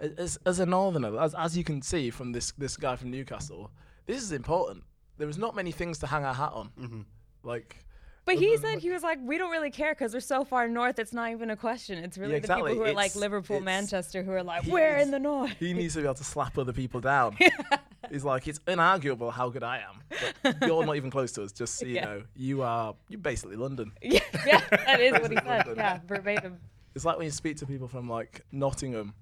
as as a northerner, as as you can see from this this guy from Newcastle, this is important. There is not many things to hang our hat on. Mm-hmm. Like, But he than said what- he was like, we don't really care because we're so far north. It's not even a question. It's really exactly. the people who are like Liverpool, Manchester, who are like, he we're is- in the north. he needs to be able to slap other people down. He's like, it's inarguable how good I am, but you're not even close to us. Just so you Yeah. know, you are you're basically London. yeah, yeah, that is what he said. London. Yeah, verbatim. It's like when you speak to people from like Nottingham,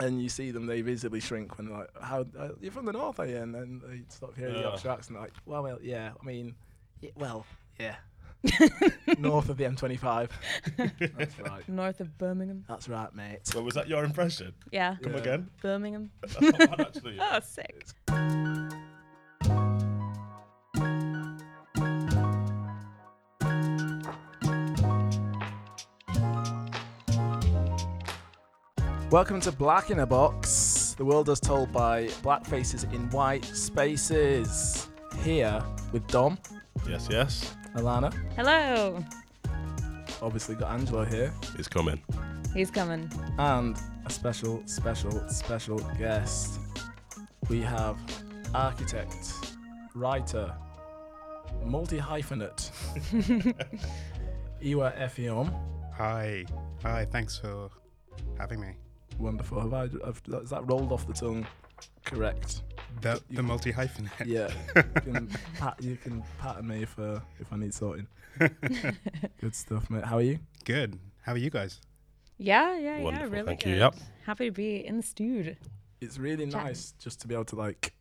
and you see them, they visibly shrink when they're like, "How uh, you're from the north, are you?" And then they stop hearing the Yeah. Yorkshire accent. Like, well, well, yeah. I mean, y well, yeah. north of the M25. That's right. North of Birmingham. That's right, mate. So was that your impression? Yeah, Come Yeah. again? Birmingham. That's not bad, actually. Oh, sick. Welcome to Black in a Box, the world as told by black faces in white spaces. Here with Dom, Yes, yes. Alana, Hello. obviously got Angelo here, He's coming. He's coming. and a special, special, special guest. We have architect, writer, multi hyphenate, Iwa Effiom. Hi. Hi, thanks for having me. Wonderful. Have I? Have, is that rolled off the tongue? Correct. The the multi hyphen. Yeah. you can pat, you can pattern me if uh, if I need sorting. Good stuff, mate. How are you? Good. How are you guys? Yeah, yeah, yeah. Wonderful, Really thank good. you, yep. Happy to be in the studio. It's really Chatting. nice just to be able to like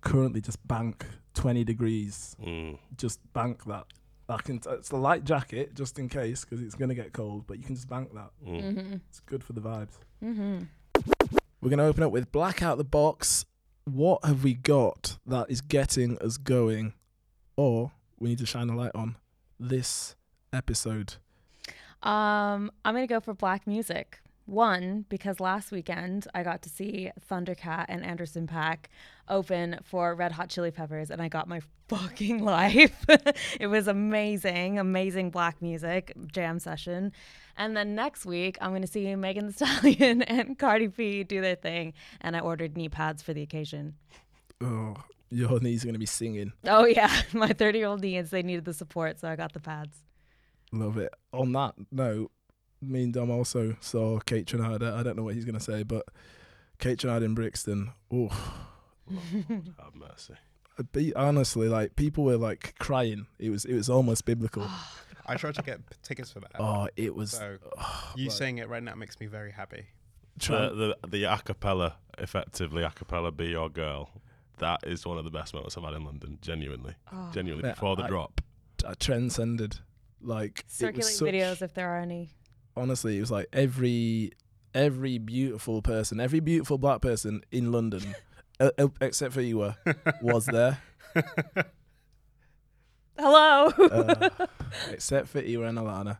currently just bank 20 degrees. Mm. Just bank that. I can. It's a light jacket just in case because it's gonna get cold, but you can just bank that. Mm. Mm-hmm. It's good for the vibes. Mm-hmm. We're gonna open up with Black Out the Box. What have we got that is getting us going, or we need to shine a light on this episode? Um, I'm gonna go for black music. One, because last weekend I got to see Thundercat and Anderson .Paak open for Red Hot Chili Peppers, and I got my fucking life. it was amazing, amazing black music jam session. And then next week I'm gonna see Megan Thee Stallion and Cardi B do their thing, and I ordered knee pads for the occasion. Oh, your knees are gonna be singing. Oh yeah, my 30 year old knees they needed the support, so I got the pads. Love it. On that note, me and Dom also saw Kaytranada. I don't know what he's gonna say, but Kaytranada in Brixton. Oh, Have mercy. be honestly, like people were like crying. It was it was almost biblical. I tried to get tickets for that. Oh, it was. so oh, you like, saying it right now makes me very happy. The, the the acapella, effectively acapella, be your girl. That is one of the best moments I've had in London. Genuinely, Oh. genuinely. Yeah, Before the I- drop, uh, transcended. Like it was Circulate such- videos if there are any. Honestly, it was like every every beautiful person, every beautiful black person in London, uh, uh, except for you, were, was there. Hello. Uh, except for Iwa and Alana,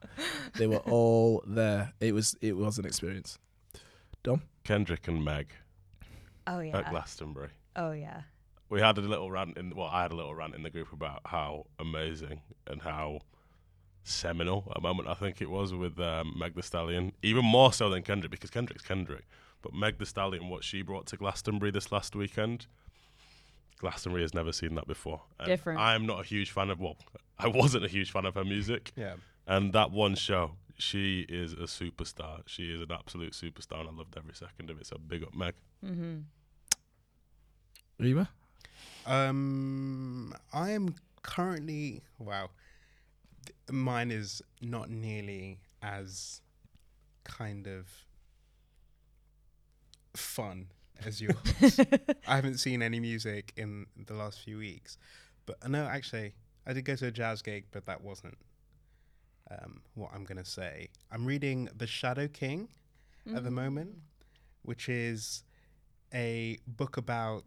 they were all there. It was it was an experience. Dom, Kendrick and Meg oh yeah. at. Glastonbury. Oh yeah. We had a little rant in well, I had a little rant in the group about how amazing and how seminal a moment I think it was with um, Meg Thee Stallion, even more so than Kendrick because Kendrick's Kendrick, but Meg Thee Stallion, what she brought to Glastonbury this last weekend, Glastonbury has never seen that before. And Different. I'm not a huge fan of well, I wasn't a huge fan of her music, Yeah. and that one show, she is a superstar. She is an absolute superstar, and I loved every second of it. So big up, Meg. Mm-hmm. Iwa, Um, I am currently wow. Mine is not nearly as kind of fun as yours. I haven't seen any music in the last few weeks, but uh, no, actually, I did go to a jazz gig, but that wasn't um, what I'm gonna say. I'm reading The Shadow King at the moment, which is a book about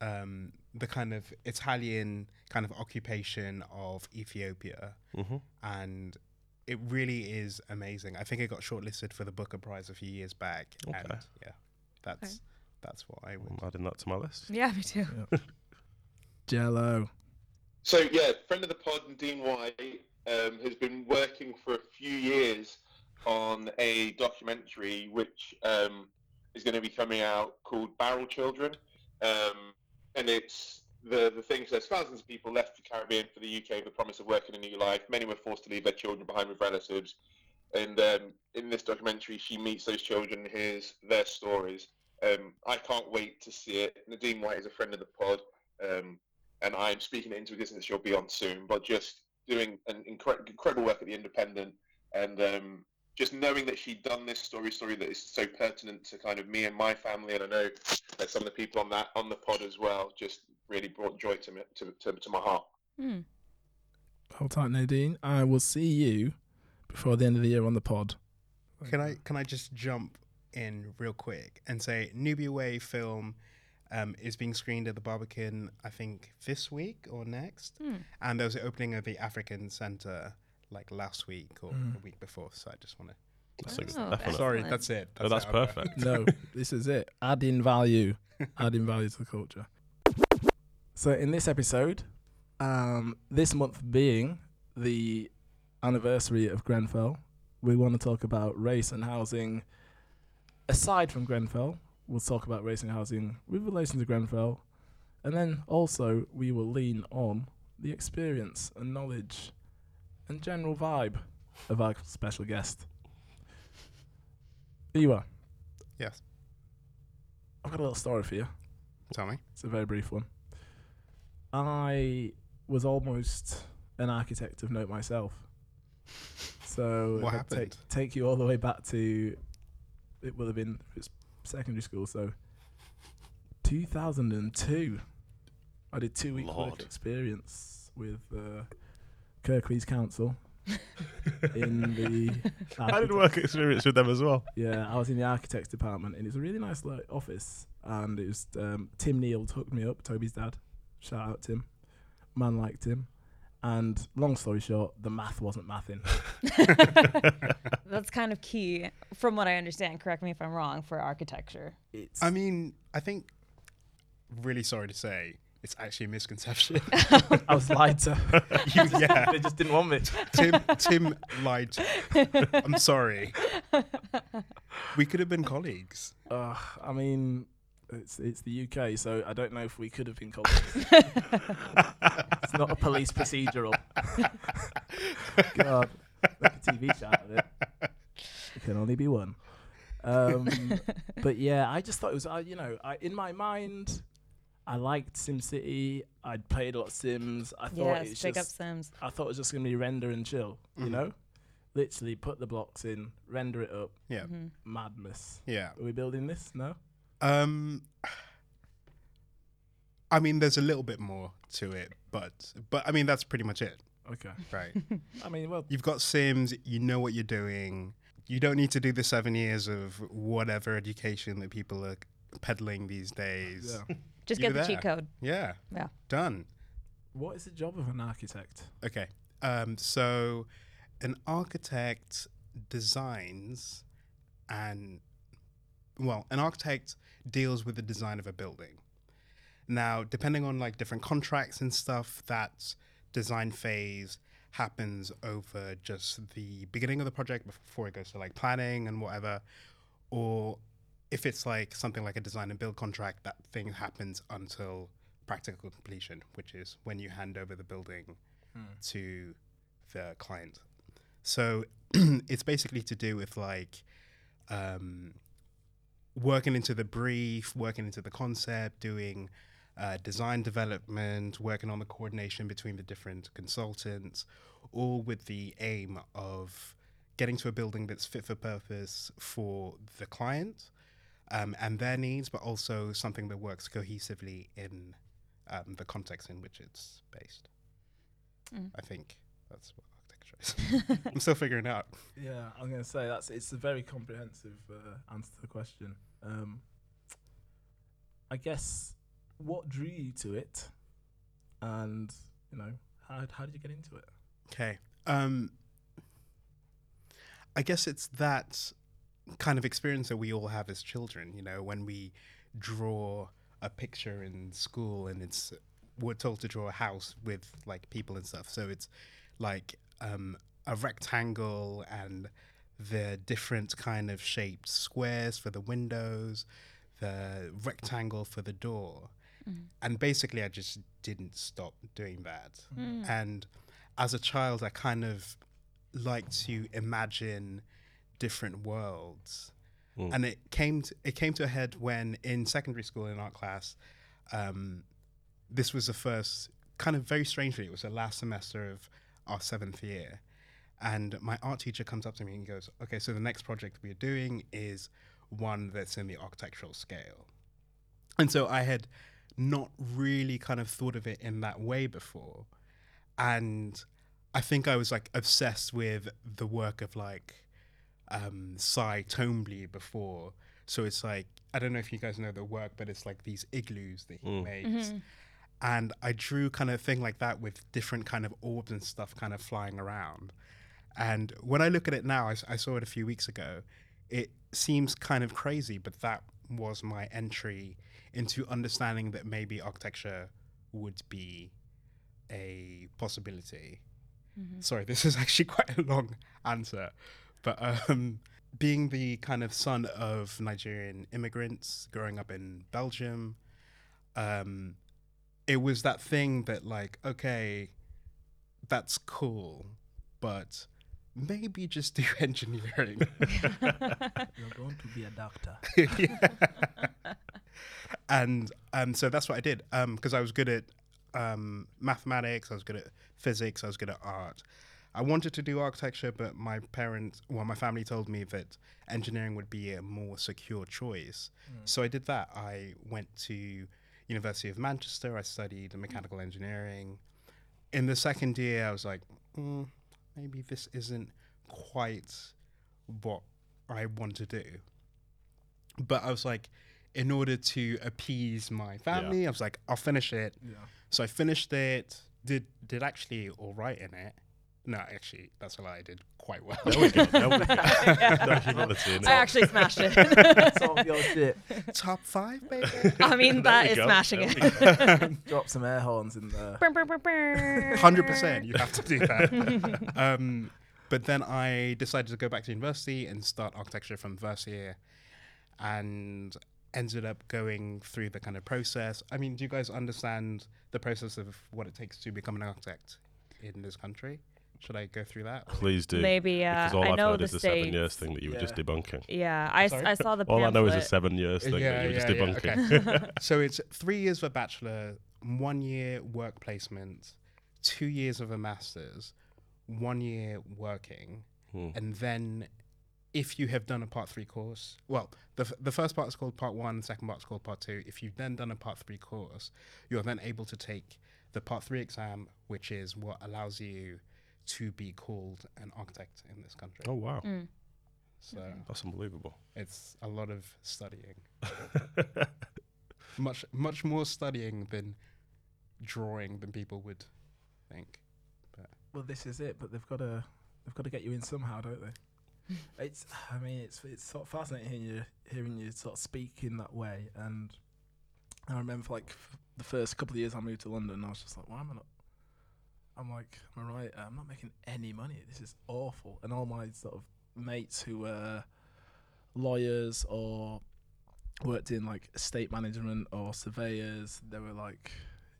um, the kind of Italian kind of occupation of Ethiopia, hmm and it really is amazing. I think it got shortlisted for the Booker Prize a few years back, and yeah, that's Okay. that's what I would. I'm adding that to my list. Yeah, me too. Jello. So yeah, friend of the pod, Nadine White, um, has been working for a few years on a documentary which um, is going to be coming out called Barrel Children, um, and it's the the thing says thousands of people left the Caribbean for the UK with the promise of working a new life. Many were forced to leave their children behind with relatives, and um, in this documentary, she meets those children hears their stories. Um, I can't wait to see it. Nadine White is a friend of the pod, um, and I'm speaking it into existence. She'll be on soon, but just doing an incre- incredible work at the Independent, and um, just knowing that she'd done this story, story that is so pertinent to kind of me and my family, and I know that some of the people on that on the pod as well, just really brought joy to me to, to, to my heart. Hmm. Hold tight, Nadine. I will see you before the end of the year on the pod. Can I can I just jump in real quick and say Nubia Way film um, is being screened at the Barbican, I think this week or next, Hmm. and there was the opening of the African Centre like last week or Mm. the week before. So I just want to. That's Oh, ex- Sorry, that's it. Oh, that's it. I'm- perfect. No, this is it. Adding value. Adding value to the culture. So in this episode, um, this month being the anniversary of Grenfell, we want to talk about race and housing. Aside from Grenfell, we'll talk about race and housing with relation to Grenfell, and then also we will lean on the experience and knowledge and general vibe of our special guest. Here you are. Yes. I've got a little story for you. Tell me. It's a very brief one. I was almost an architect of note myself. So What I take, happened? take you all the way back to it will have been it's secondary school, so 2002. I did two weeks Lord. work experience with uh, Kirklees Council in the. I did architect- work experience with them as well. yeah, I was in the architects department, and it's a really nice like, office. And it was um, Tim Neal hooked me up, Toby's dad. Shout out Tim. Man liked him. And long story short, the math wasn't mathing. That's kind of key, from what I understand. Correct me if I'm wrong. For architecture, It's I mean, I think. Really sorry to say, it's actually a misconception. I was lied to. You- yeah. they just didn't want me. Tim Tim lied. I'm sorry. We could have been colleagues. Uh, I mean, it's it's the UK, so I don't know if we could have been called. it's not a police procedural. God, make a TV show out of it. It can only be one. Um, but yeah, I just thought it was, I you know, I in my mind, I liked SimCity. I'd played a lot of Sims. I thought yes, it's big up Sims. I thought it was just gonna be render and chill. You Mhm. know, literally put the blocks in, render it up. Yeah. Mhm. Madness. Yeah. Are we building this? No. Um I mean there's a little bit more to it, but but I mean that's pretty much it, Okay. right? I mean, well, You've got Sims, you know what you're doing. You don't need to do the 7 years of whatever education that people are peddling these days. yeah. Just You're get the cheat code. Yeah. Yeah. Done. What is the job of an architect? Okay. Um, so an architect designs and, well, an architect deals with the design of a building. Now, depending on like different contracts and stuff, that design phase happens over just the beginning of the project before it goes to like planning and whatever. Or if it's like something like a design and build contract, that thing happens until practical completion, which is when you hand over the building to the client. So it's basically to do with like um, working into the brief, working into the concept, doing uh, design development, working on the coordination between the different consultants, all with the aim of getting to a building that's fit for purpose for the client um, and their needs, but also something that works cohesively in um, the context in which it's based. Mm. I think that's what architecture is. I'm still figuring it out. Yeah, I'm going to say that's it's a very comprehensive uh, answer to the question. Um, I guess what drew you to it, and you know how how did you get into it? Okay. Um, I guess it's that kind of experience that we all have as children. You know, when we draw a picture in school and it's we're told to draw a house with like people and stuff. So it's like um, a rectangle and the different kind of shaped squares for the windows, the rectangle for the door. And basically, I just didn't stop doing that. And as a child, I kind of like to imagine different worlds. And it came to, it came to a head when in secondary school in art class, um, this was the first kind of very strangely, it was the last semester of our seventh year. And my art teacher comes up to me and goes, Okay, so the next project we're doing is one that's in the architectural scale. And so I had not really kind of thought of it in that way before. And I think I was like obsessed with the work of like um Cy Twombly before. So it's like I don't know if you guys know the work, but it's like these igloos that he mm. makes. Mm-hmm. And I drew kind of thing like that with different kind of orbs and stuff kind of flying around. And when I look at it now, I saw it a few weeks ago. It seems kind of crazy, but that was my entry into understanding that maybe architecture would be a possibility. Mm-hmm. Sorry, this is actually quite a long answer, but um, being the kind of son of Nigerian immigrants growing up in Belgium, um, it was that thing that like, okay, that's cool, but maybe just do engineering. You're going to be a doctor. and um, so that's what I did because I was good at um, mathematics, I was good at physics, I was good at art. I wanted to do architecture, but my parents, well, my family told me that engineering would be a more secure choice. So I did that. I went to University of Manchester. I studied mechanical engineering. In the second year, I was like, mm, maybe this isn't quite what I want to do. But I was like, in order to appease my family, I was like, I'll finish it. Yeah. So I finished it. Did did actually all right in it. No, actually, that's a lie. I did quite well. No, we can. No, we can. no humility in I actually smashed it. Solve your shit. Top five, baby. I mean, There that we is go. smashing There it. Drop some air horns in there. Hundred percent. You have to do that. um, but then I decided to go back to university and start architecture from first year, and ended up going through the kind of process. I mean, do you guys understand the process of what it takes to become an architect in this country? Should I go through that? Please do. Maybe, uh, because all I have know heard the is the seven years thing that you were just Yeah. debunking. Yeah, I, s- Sorry? I saw the All I know is the seven years thing that you were just debunking. okay. so it's three years of a bachelor, one year work placement, two years of a master's, one year working, Hmm. and then if you have done a part three course, well, the, f- the first part is called part one, the second part is called part two. If you've then done a part three course, you're then able to take the part three exam, which is what allows you to be called an architect in this country. Oh wow, Mm. So that's unbelievable. it's a lot of studying. much much more studying than drawing than people would think. But Well, this is it, but they've got to they've got to get you in somehow, don't they? it's I mean it's it's sort of fascinating hearing you hearing you sort of speak in that way, and I remember for like f- the first couple of years I moved to London, I was just like, why am I not? I'm like, right? I'm not making any money. This is awful. And all my sort of mates who were lawyers or worked in like estate management or surveyors, they were like,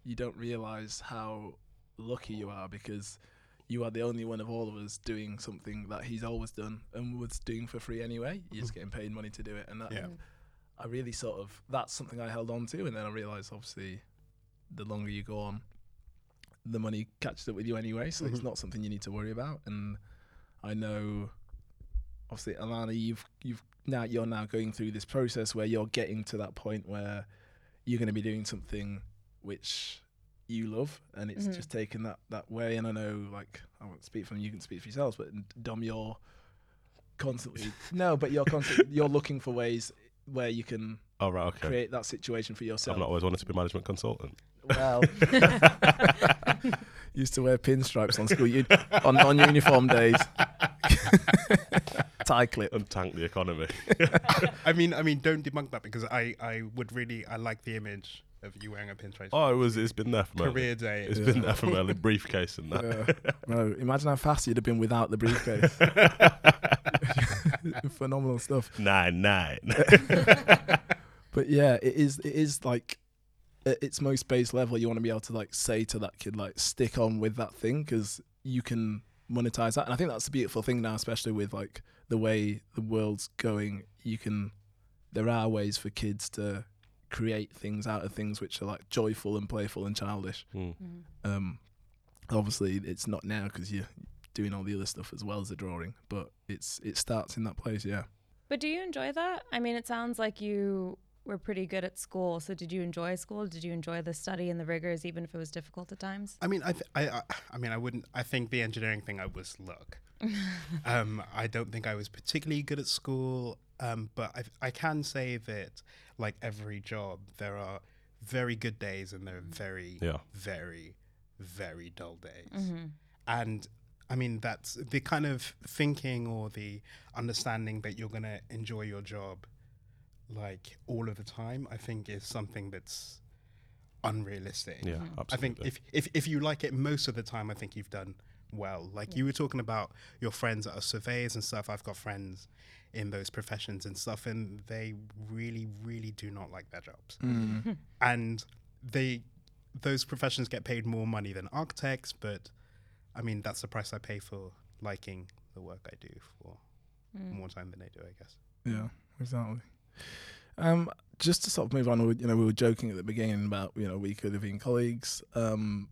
you don't realize how lucky you are because you are the only one of all of us doing something that he's always done and was doing for free anyway. You're just mm-hmm. getting paid money to do it, and that, Yeah. I really sort of that's something I held on to, and then I realised obviously the longer you go on, the money catches up with you anyway, so it's Mhm. not something you need to worry about. And I know, obviously, Alana, you've you've now you're now going through this process where you're getting to that point where you're going to be doing something which you love, and it's Mhm. just taken that that way. And I know, like, I won't speak from you you can speak for yourselves, but Dom, you're constantly no, but you're constantly you're looking for ways where you can Oh right, okay. create that situation for yourself. I've not always wanted to be a management consultant. Well, used to wear pinstripes on school u- on, on uniform days. Tie clip. and tank the economy. I mean, I mean, don't debunk that because I, I would really, I like the image of you wearing a pinstripe. oh, it was. It's been there from early. career day. It's Yeah. been there from early briefcase and that. Yeah. no, imagine how fast you'd have been without the briefcase. phenomenal stuff. Nine nine. But yeah, it is. It is like at its most base level, you want to be able to like say to that kid, like, stick on with that thing because you can monetize that. And I think that's the beautiful thing now, especially with like the way the world's going. You can, there are ways for kids to create things out of things which are like joyful and playful and childish. Mm. Um, obviously, it's not now because you're doing all the other stuff as well as the drawing, but it's it starts in that place. Yeah. But do you enjoy that? I mean, it sounds like you were pretty good at school. So did you enjoy school? Did you enjoy the study and the rigors, even if it was difficult at times? I mean, I, th- I, I, I mean, I wouldn't. I think the engineering thing I was luck. um, I don't think I was particularly good at school, um, but I, I can say that, like every job, there are very good days and there are very, Yeah. very, very dull days. Mm-hmm. And I mean, that's the kind of thinking or the understanding that you're going to enjoy your job like all of the time, I think is something that's unrealistic. Yeah, Mhm. absolutely. I think if, if if you like it most of the time, I think you've done well. Like you were talking about your friends that are surveyors and stuff. I've got friends in those professions and stuff, and they really, really do not like their jobs. Mm. And they those professions get paid more money than architects, but I mean that's the price I pay for liking the work I do for Mm. more time than they do, I guess. Yeah, exactly. Um, just to sort of move on, we- you know, we were joking at the beginning about you know we could have been colleagues. Um,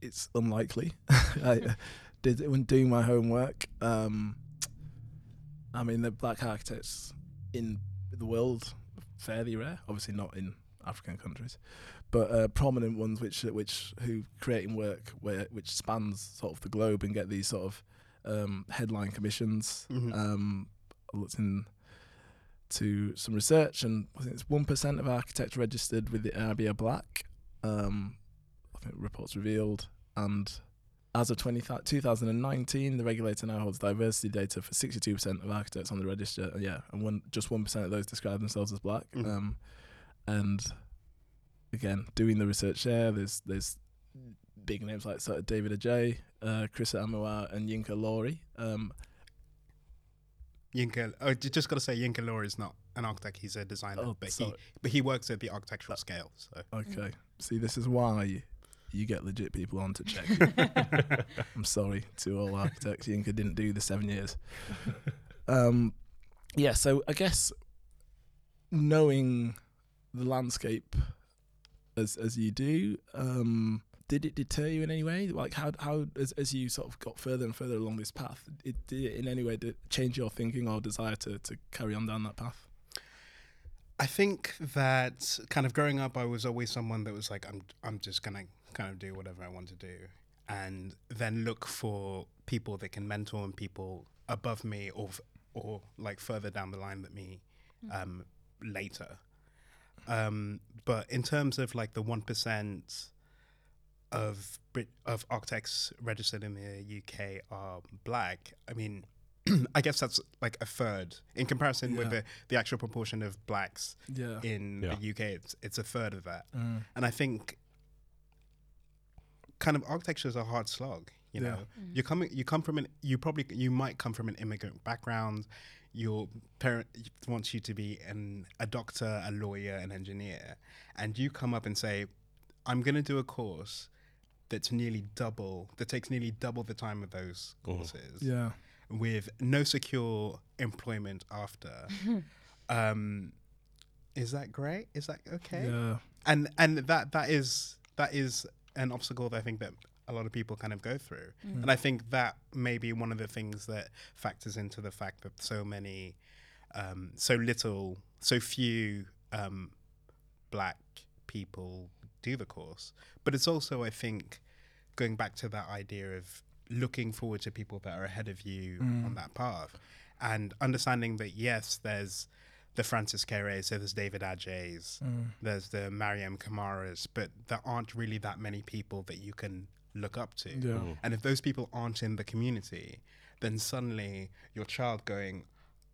it's unlikely. I did when doing my homework. Um, I mean, the black architects in the world fairly rare. Obviously, not in African countries, but uh, prominent ones which which who creating work where which spans sort of the globe and get these sort of um, headline commissions. Mhm. Um, I looked in to some research, and I think it's one percent of architects registered with the ARB are black. Um, I think reports revealed, and as of 20, 2019, the regulator now holds diversity data for 62% of architects on the register. Yeah, and one just one percent of those describe themselves as black. Mhm. Um, and again, doing the research there, there's there's big names like sort of David Adjaye, uh, Chris Amawar, and Yinka Ilori. Um, Yinka, oh, just got to say, Yinka Ilori is not an architect; he's a designer, Oh, but he but he works at the architectural scale. So Okay. See, this is why you get legit people on to check. I'm sorry to all architects. Yinka didn't do the seven years. Um, yeah, so I guess knowing the landscape as as you do, um, did it deter you in any way? Like how how as as you sort of got further and further along this path, it did it in any way did change your thinking or desire to to carry on down that path? I think that kind of growing up, I was always someone that was like, I'm I'm just gonna kind of do whatever I want to do, and then look for people that can mentor and people above me or or like further down the line than me um, later. Um, but in terms of like the one percent of Brit- of architects registered in the UK are black, I mean. I guess that's like a third in comparison with the, the actual proportion of blacks Yeah. in Yeah. the UK. It's it's a third of that, Mm. and I think kind of architecture is a hard slog. You Yeah. know, you come you come from an you probably you might come from an immigrant background. Your parent wants you to be an a doctor, a lawyer, an engineer, and you come up and say, "I'm going to do a course." That's nearly double. That takes nearly double the time of those Mhm. courses Yeah. with no secure employment after. um, is that great? Is that okay? Yeah. And and that that is that is an obstacle that I think that a lot of people kind of go through. And I think that may be one of the things that factors into the fact that so many, um, so little, so few um, black people do the course. But it's also, I think, going back to that idea of looking forward to people that are ahead of you on that path and understanding that, yes, there's the Francis Kere, so there's David Adjayes, Mm. there's the Mariam Kamaras, but there aren't really that many people that you can look up to. Yeah. Mm. And if those people aren't in the community, then suddenly your child going,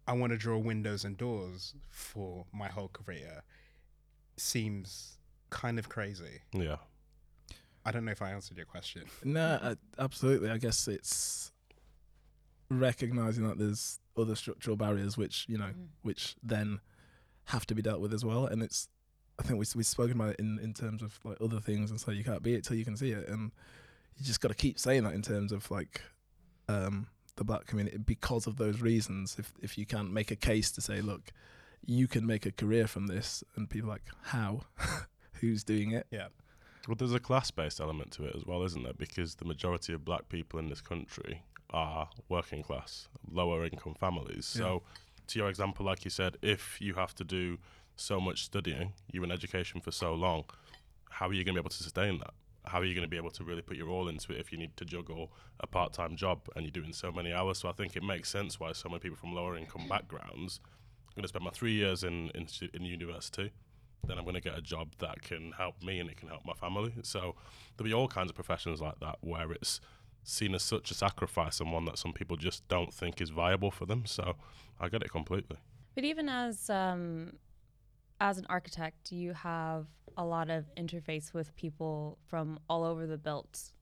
I want to draw windows and doors for my whole career seems kind of crazy. Yeah. I don't know if I answered your question. No, uh, absolutely. I guess it's recognizing that there's other structural barriers which you know Mhm. which then have to be dealt with as well. And it's I think we we've spoken about it in in terms of like other things, and so you can't be it till you can see it, and you just got to keep saying that in terms of like um, the black community because of those reasons. If if you can't make a case to say, look, you can make a career from this, and people are like how, who's doing it? Yeah. Well, there's a class-based element to it as well, isn't there? Because the majority of black people in this country are working class, lower income families. So, to your example, like you said, if you have to do so much studying, you're in education for so long, how are you going to be able to sustain that? How are you going to be able to really put your all into it if you need to juggle a part-time job and you're doing so many hours? So I think it makes sense why so many people from lower income backgrounds I'm going to spend my three years in in, in university then I'm going to get a job that can help me and it can help my family. So there'll be all kinds of professions like that where it's seen as such a sacrifice and one that some people just don't think is viable for them. So I get it completely. But even as um, as an architect, you have a lot of interface with people from all over the built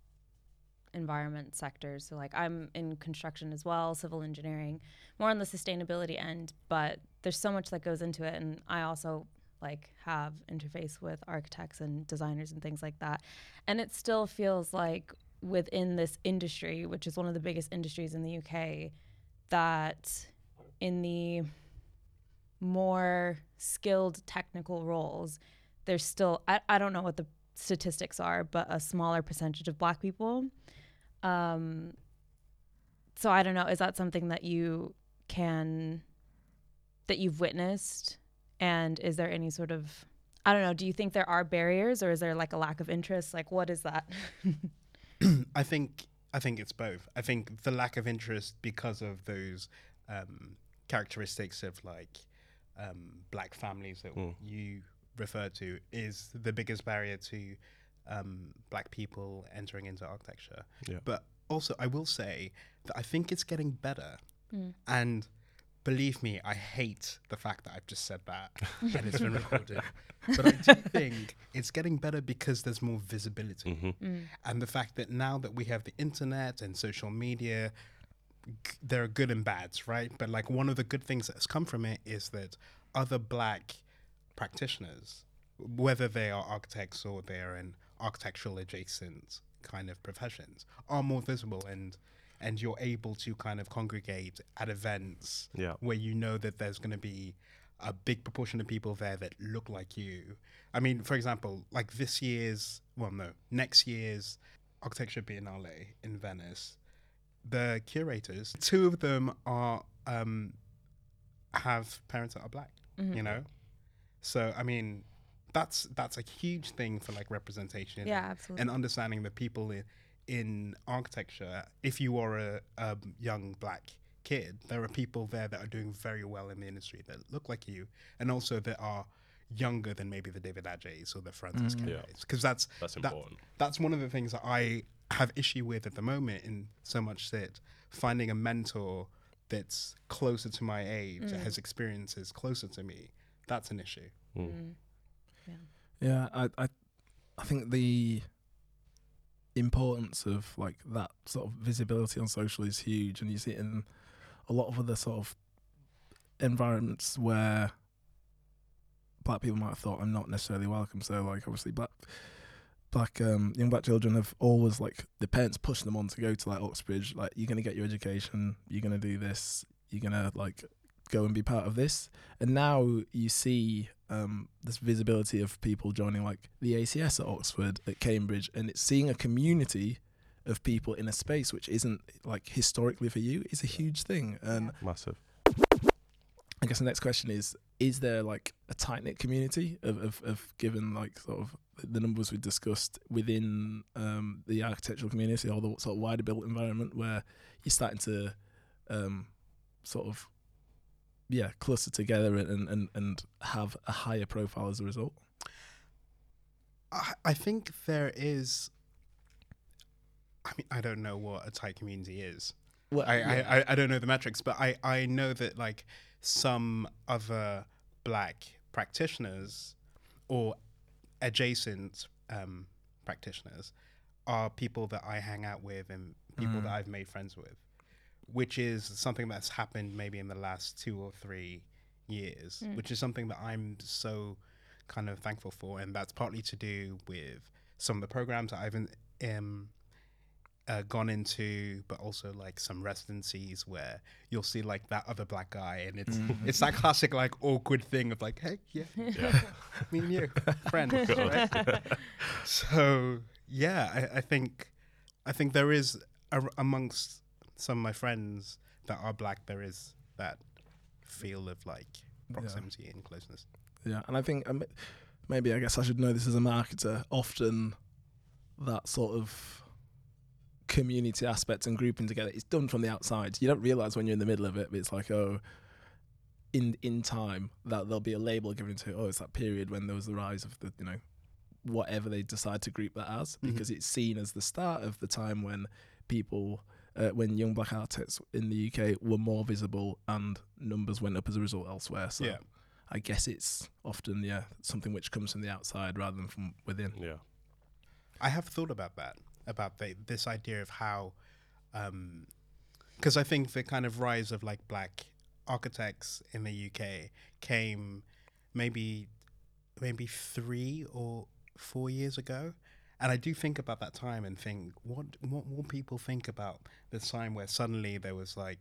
environment sectors. So like I'm in construction as well, civil engineering, more on the sustainability end, but there's so much that goes into it and I also like have interface with architects and designers and things like that. And it still feels like within this industry, which is one of the biggest industries in the UK, that in the more skilled technical roles, there's still, I, I don't know what the statistics are, but a smaller percentage of black people. Um, so I don't know, is that something that you can, that you've witnessed? And is there any sort of, I don't know, do you think there are barriers or is there like a lack of interest? Like, what is that? I think I think it's both. I think the lack of interest because of those um, characteristics of like um, black families that Mm. you refer to is the biggest barrier to um, black people entering into architecture. Yeah. But also, I will say that I think it's getting better. Mm. And believe me, I hate the fact that I've just said that and it's been recorded. But I do think it's getting better because there's more visibility hmm Mm. and the fact that now that we have the internet and social media g- there are good and bads right but like one of the good things that's come from it is that other black practitioners whether they are architects or they're in architectural adjacent kind of professions are more visible and and you're able to kind of congregate at events Yeah. where you know that there's going to be a big proportion of people there that look like you. I mean, for example, like this year's, well, no, next year's Architecture Biennale in Venice, the curators, two of them are um, have parents that are black. Mhm. You know, so I mean, that's that's a huge thing for like representation. Yeah, absolutely. and understanding the people in, in architecture. If you are a, a young black kid, there are people there that are doing very well in the industry that look like you, and also that are younger than maybe the David Adjayes or the Francis Mm. Yeah. Kérés. Because that's That's That- important. that's one of the things that I have issue with at the moment in so much that finding a mentor that's closer to my age, that Mm. has experiences closer to me, that's an issue. Mm. Mm. Yeah, I, I, I think the importance of like that sort of visibility on social is huge, and you see it in a lot of other sort of environments where black people might have thought I'm not necessarily welcome. So like obviously black black um young black children have always like the parents push them on to go to like Oxbridge, like you're gonna get your education, you're gonna do this, you're gonna like go and be part of this. And now you see um this visibility of people joining like the ACS at Oxford, at Cambridge, and it's seeing a community of people in a space which isn't like historically for you is a huge thing. And Massive. I guess the next question is: Is there like a tight knit community of, of, of given like sort of the numbers we discussed within um, the architectural community or the sort of wider built environment where you're starting to um, sort of yeah cluster together and, and, and have a higher profile as a result? I, I think there is. I mean, I don't know what a tight community is. Well, I, I, I, I don't know the metrics, but I, I know that like some other black practitioners or adjacent um, practitioners are people that I hang out with and people Mm. that I've made friends with. Which is something that's happened maybe in the last two or three years, Mm. which is something that I'm so kind of thankful for, and that's partly to do with some of the programs that I've in, um, uh, gone into, but also like some residencies where you'll see like that other black guy, and it's it's that classic like awkward thing of like, hey, yeah, Yeah. me and you, friend. right? so yeah, I, I think I think there is a, amongst some of my friends that are black, there is that feel of like proximity and closeness. Yeah, and I think um, maybe I guess I should know this as a marketer. Often, that sort of community aspect and grouping together is done from the outside. You don't realize when you're in the middle of it, but it's like oh, in in time that there'll be a label given to oh, it's that period when there was the rise of the you know whatever they decide to group that as Mhm. because it's seen as the start of the time when people. Uh, when young black artists in the UK were more visible and numbers went up as a result elsewhere. So Yeah. I guess it's often yeah something which comes from the outside rather than from within. Yeah. I have thought about that, about the, this idea of how, because I think the kind of rise of like black architects in the UK came maybe maybe three or four years ago. And I do think about that time and think, what what will people think about the time where suddenly there was like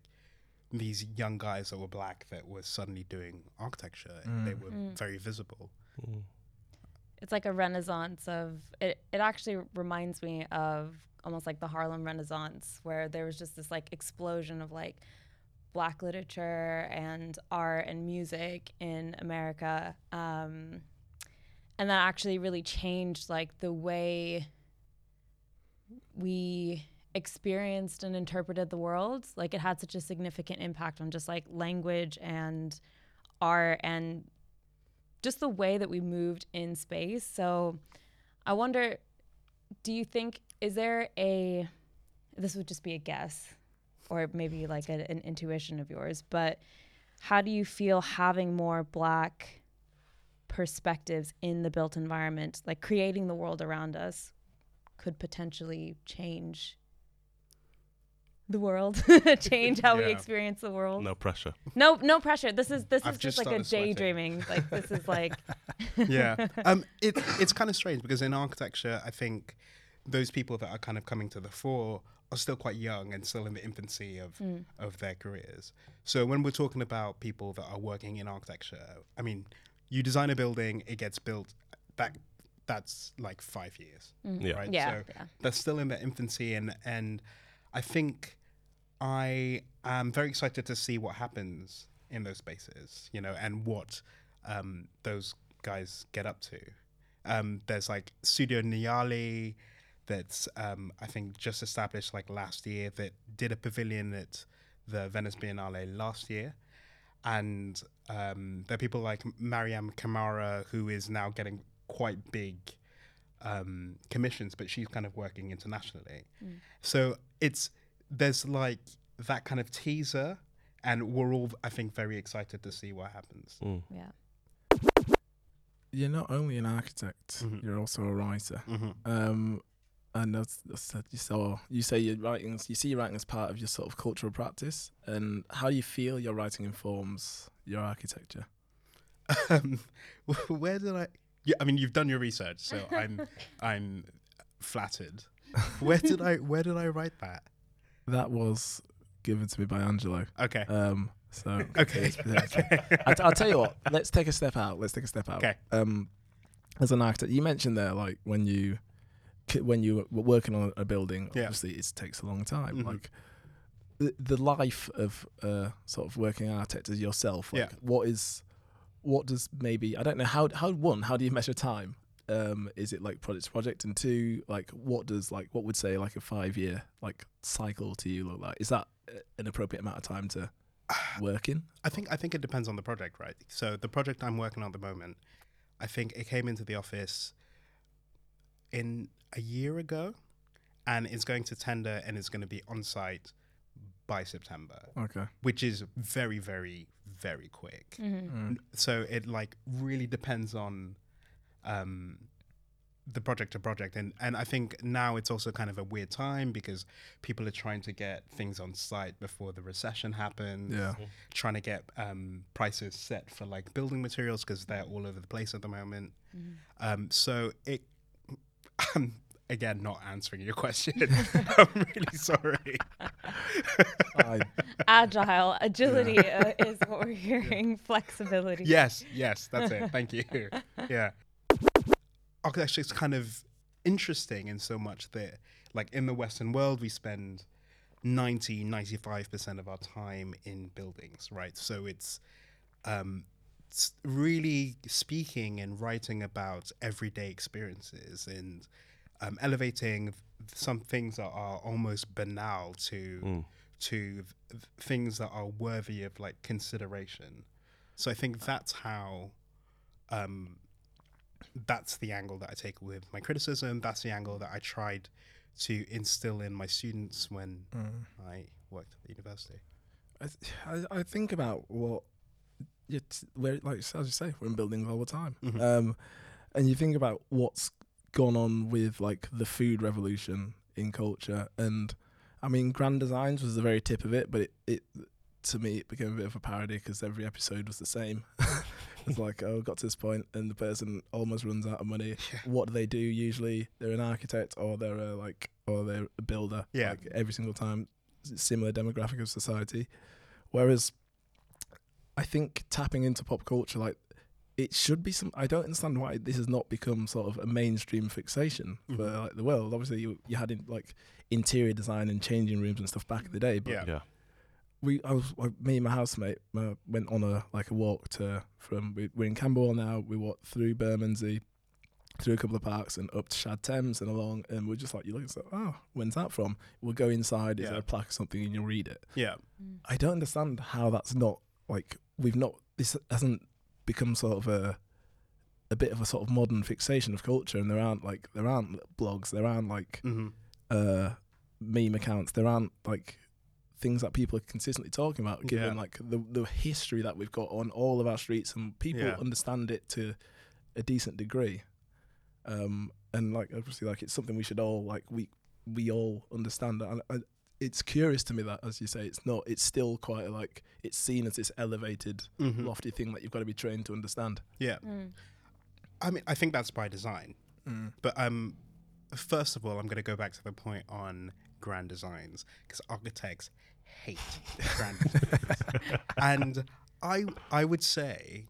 these young guys that were black that were suddenly doing architecture and they were Mm. very visible. it's like a renaissance of it it actually reminds me of almost like the Harlem Renaissance where there was just this like explosion of like black literature and art and music in America um, and that actually really changed like the way we experienced and interpreted the world like it had such a significant impact on just like language and art and just the way that we moved in space. So I wonder, do you think, is there a, this would just be a guess or maybe like a, an intuition of yours, but how do you feel having more black perspectives in the built environment, like creating the world around us, could potentially change the world, change how we experience the world? No pressure. No, no pressure. This is this I've is just, just like a daydreaming. Like this is like yeah. Um, it, it's kind of strange because in architecture, I think those people that are kind of coming to the fore are still quite young and still in the infancy of, of their careers. So when we're talking about people that are working in architecture, I mean, you design a building, it gets built. That that's like five years, Yeah. right? Yeah, So yeah. they're still in their infancy, and and I think I am very excited to see what happens in those spaces, you know, and what um, those guys get up to. Um, there's like Studio Niali that's um, I think just established like last year that did a pavilion at the Venice Biennale last year. And um, there are people like Mariam Kamara who is now getting quite big um, commissions, but she's kind of working internationally. So it's there's like that kind of teaser, and we're all I think very excited to see what happens. Mm. yeah. You're not only an architect, Mhm. you're also a writer. Mm-hmm. Um, and that's, that's you saw you say your writing you see your writing as part of your sort of cultural practice and how do you feel your writing informs your architecture Um, where did I? Yeah, I mean you've done your research, so I'm I'm flattered. Where did I Where did I write that? that was given to me by angelo Okay. um so Okay. it's- I t- I'll tell you what. Let's take a step out. Let's take a step out. Okay. Um, as an architect, you mentioned there, like when you when you're working on a building, Yeah. obviously it takes a long time. Mhm. Like the, the life of uh, sort of working architect as yourself. Like, Yeah. What is what does maybe I don't know how how one how do you measure time? Um, is it like project to project, and two, like what does like what would say like a five year like cycle to you look like? Is that uh, an appropriate amount of time to work in? I think I think it depends on the project, right? So the project I'm working on at the moment, I think it came into the office in a year ago, and it's going to tender and it's going to be on site by September, Okay. which is very, very, very quick. Mm-hmm. Mm. So it like really depends on um, the project to project and and I think now it's also kind of a weird time because people are trying to get things on site before the recession happens Yeah. trying to get um, prices set for like building materials because they're all over the place at the moment um, so it I'm again not answering your question. I'm really sorry. Fine. Agile, agility uh, is what we're hearing. Flexibility. yes yes that's it. Thank you. Yeah. Architecture is kind of interesting in so much that like in the western world we spend 90 95% of our time in buildings right? So it's um it's really speaking and writing about everyday experiences and um, elevating some things that are almost banal to to th- things that are worthy of like consideration so i think that's how um, that's the angle that I take with my criticism. That's the angle that I tried to instill in my students when I worked at the university. I, th- I, I think about what it's where like as you say we're in buildings all the time. Mhm. um and you think about what's gone on with like the food revolution in culture and i mean grand designs was the very tip of it but it, it to me it became a bit of a parody because every episode was the same. It's like oh got to this point and the person almost runs out of money. What do they do? Usually they're an architect or they're a like or they're a builder Yeah. like every single time. Similar demographic of society. Whereas i think tapping into pop culture like it should be some i don't understand why this has not become sort of a mainstream fixation for Mhm. like the world obviously you, you had in, like interior design and changing rooms and stuff back in the day but Yeah. Yeah. we I was like, me and my housemate uh, went on a like a walk to from we, we're in Camberwell now. We walked through Bermondsey, through a couple of parks and up to Shad Thames and along, and we're just like you look and say, oh, when's that from? We'll go inside. Is Yeah. there a plaque or something, and you'll read it. Yeah. I don't understand how that's not like we've not this hasn't become sort of a a bit of a sort of modern fixation of culture, and there aren't like there aren't blogs, there aren't like hmm uh, meme accounts. There aren't like things that people are consistently talking about, given Yeah. like the the history that we've got on all of our streets, and people Yeah. understand it to a decent degree. Um, and like obviously, like it's something we should all like we we all understand. And I, it's curious to me that, as you say, it's not. It's still quite like it's seen as this elevated, hmm lofty thing that you've got to be trained to understand. Yeah. Mm. I mean, I think that's by design. But um, first of all, I'm going to go back to the point on grand designs because architects hate grand designs, and I I would say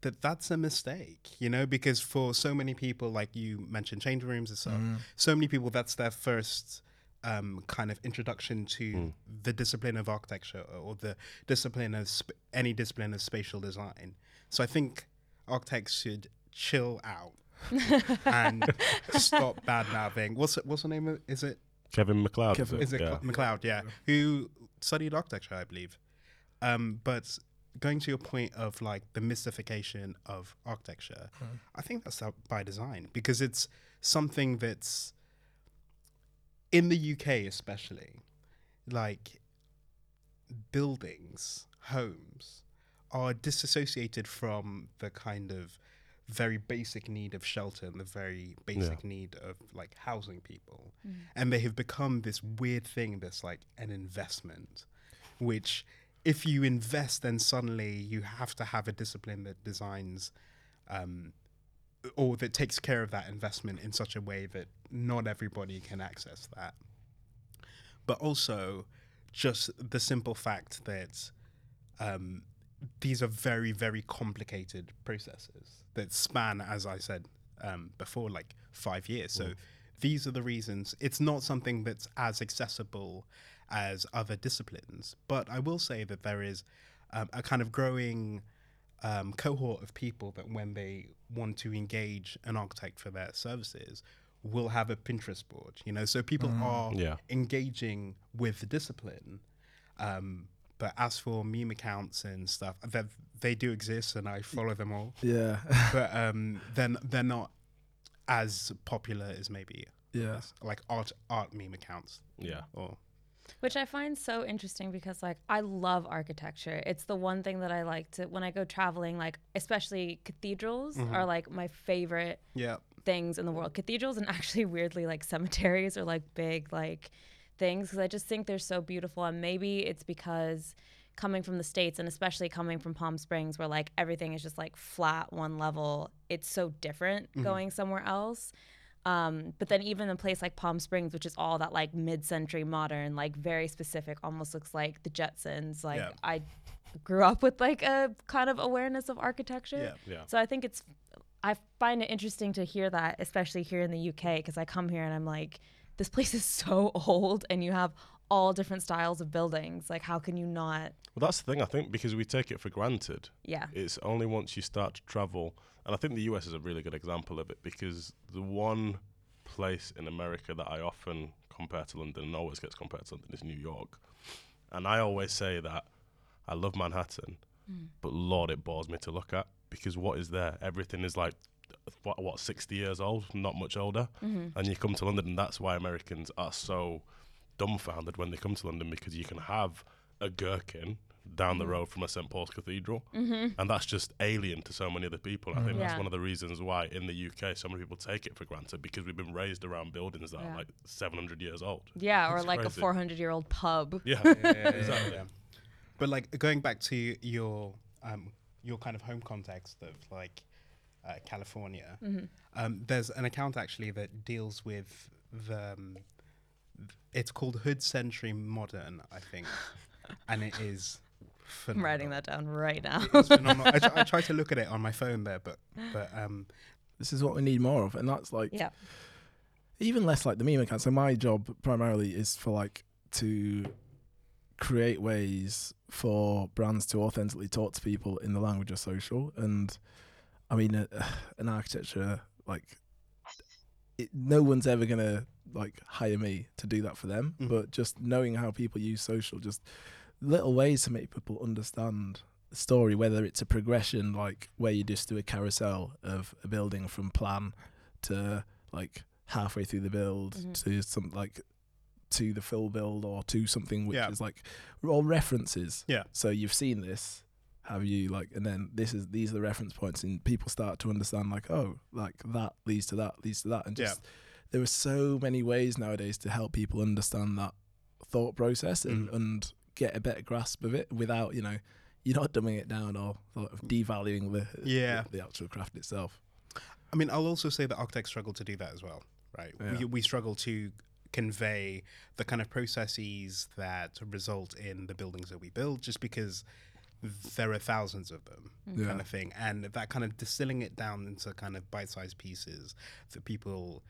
that that's a mistake, you know, because for so many people, like you mentioned, change rooms and stuff, so many people that's their first. Um, kind of introduction to the discipline of architecture or the discipline of sp- any discipline of spatial design. So I think architects should chill out and stop bad mouthing. What's it, what's the name of is it? Kevin McCloud. Kevin- Is it yeah. Cl- McCloud? Yeah, who studied architecture, I believe. Um, but going to your point of like the mystification of architecture, I think that's by design because it's something that's in the UK, especially, like buildings, homes are disassociated from the kind of very basic need of shelter and the very basic need of like housing people. And they have become this weird thing that's like an investment, which if you invest, then suddenly you have to have a discipline that designs um, or that takes care of that investment in such a way that not everybody can access that. But also, just the simple fact that um, these are very, very complicated processes that span, as I said um, before, like five years. So these are the reasons. It's not something that's as accessible as other disciplines. But I will say that there is um, a kind of growing um, cohort of people that when they want to engage an architect for their services will have a Pinterest board, you know, so people are Yeah. engaging with the discipline. Um, but as for meme accounts and stuff, that they do exist and I follow them all, Yeah, but um, then they're not as popular as maybe yeah. like art art meme accounts Yeah. or Which I find so interesting because like I love architecture. It's the one thing that I like to when I go traveling, like especially cathedrals Mm-hmm. are like my favorite yeah things in the world. Cathedrals and actually weirdly like cemeteries are like big like things because I just think they're so beautiful and maybe it's because coming from the states and especially coming from Palm Springs where like everything is just like flat one level, it's so different going somewhere else. Um, but then even a place like Palm Springs, which is all that like mid-century modern, like very specific, almost looks like the Jetsons. Like Yeah. I grew up with like a kind of awareness of architecture. Yeah. Yeah. So I think it's I find it interesting to hear that, especially here in the UK, because I come here and I'm like, this place is so old, and you have all different styles of buildings. Like, how can you not? Well, that's the thing, I think, because we take it for granted. Yeah. It's only once you start to travel, and I think the US is a really good example of it because the one place in America that I often compare to London and always gets compared to London is New York. And I always say that I love Manhattan, hmm. but Lord, it bores me to look at because what is there? Everything is like, what, what 60 years old, not much older. Mm-hmm. And you come to London, and that's why Americans are so dumbfounded when they come to London because you can have a gherkin down the road from a St Paul's Cathedral, and that's just alien to so many other people. I think that's one of the reasons why in the UK so many people take it for granted because we've been raised around buildings that Yeah. are like 700 years old. Yeah, or It's like a 400 year old pub. Yeah, yeah, yeah, yeah, exactly. yeah. But like going back to your um, your kind of home context of like uh, California, um, there's an account actually that deals with the. Um, it's called Hood Century Modern, I think, and it is. I'm Phenomenal. writing that down right now. I, tr- I tried to look at it on my phone there, but but um, This is what we need more of, and that's like yeah. even less like the meme account. So my job primarily is for like to create ways for brands to authentically talk to people in the language of social. And I mean, uh, an architecture like it, no one's ever gonna like hire me to do that for them. Mhm. But just knowing how people use social, just little ways to make people understand the story, whether it's a progression like where you just do a carousel of a building from plan to like halfway through the build Mhm. to some like to the full build or to something which Yeah. is like all references. Yeah. So you've seen this. Have you like and then this is these are the reference points and people start to understand like, oh, like that leads to that, leads to that. And Yeah. just there are so many ways nowadays to help people understand that thought process and, Mm. and get a better grasp of it without, you know, you're not dumbing it down or sort of devaluing the Yeah. the, the actual craft itself. I mean, I'll also say that architects struggle to do that as well, right? Yeah. We, we struggle to convey the kind of processes that result in the buildings that we build just because there are thousands of them, Yeah. kind of thing. And that kind of distilling it down into kind of bite sized pieces that people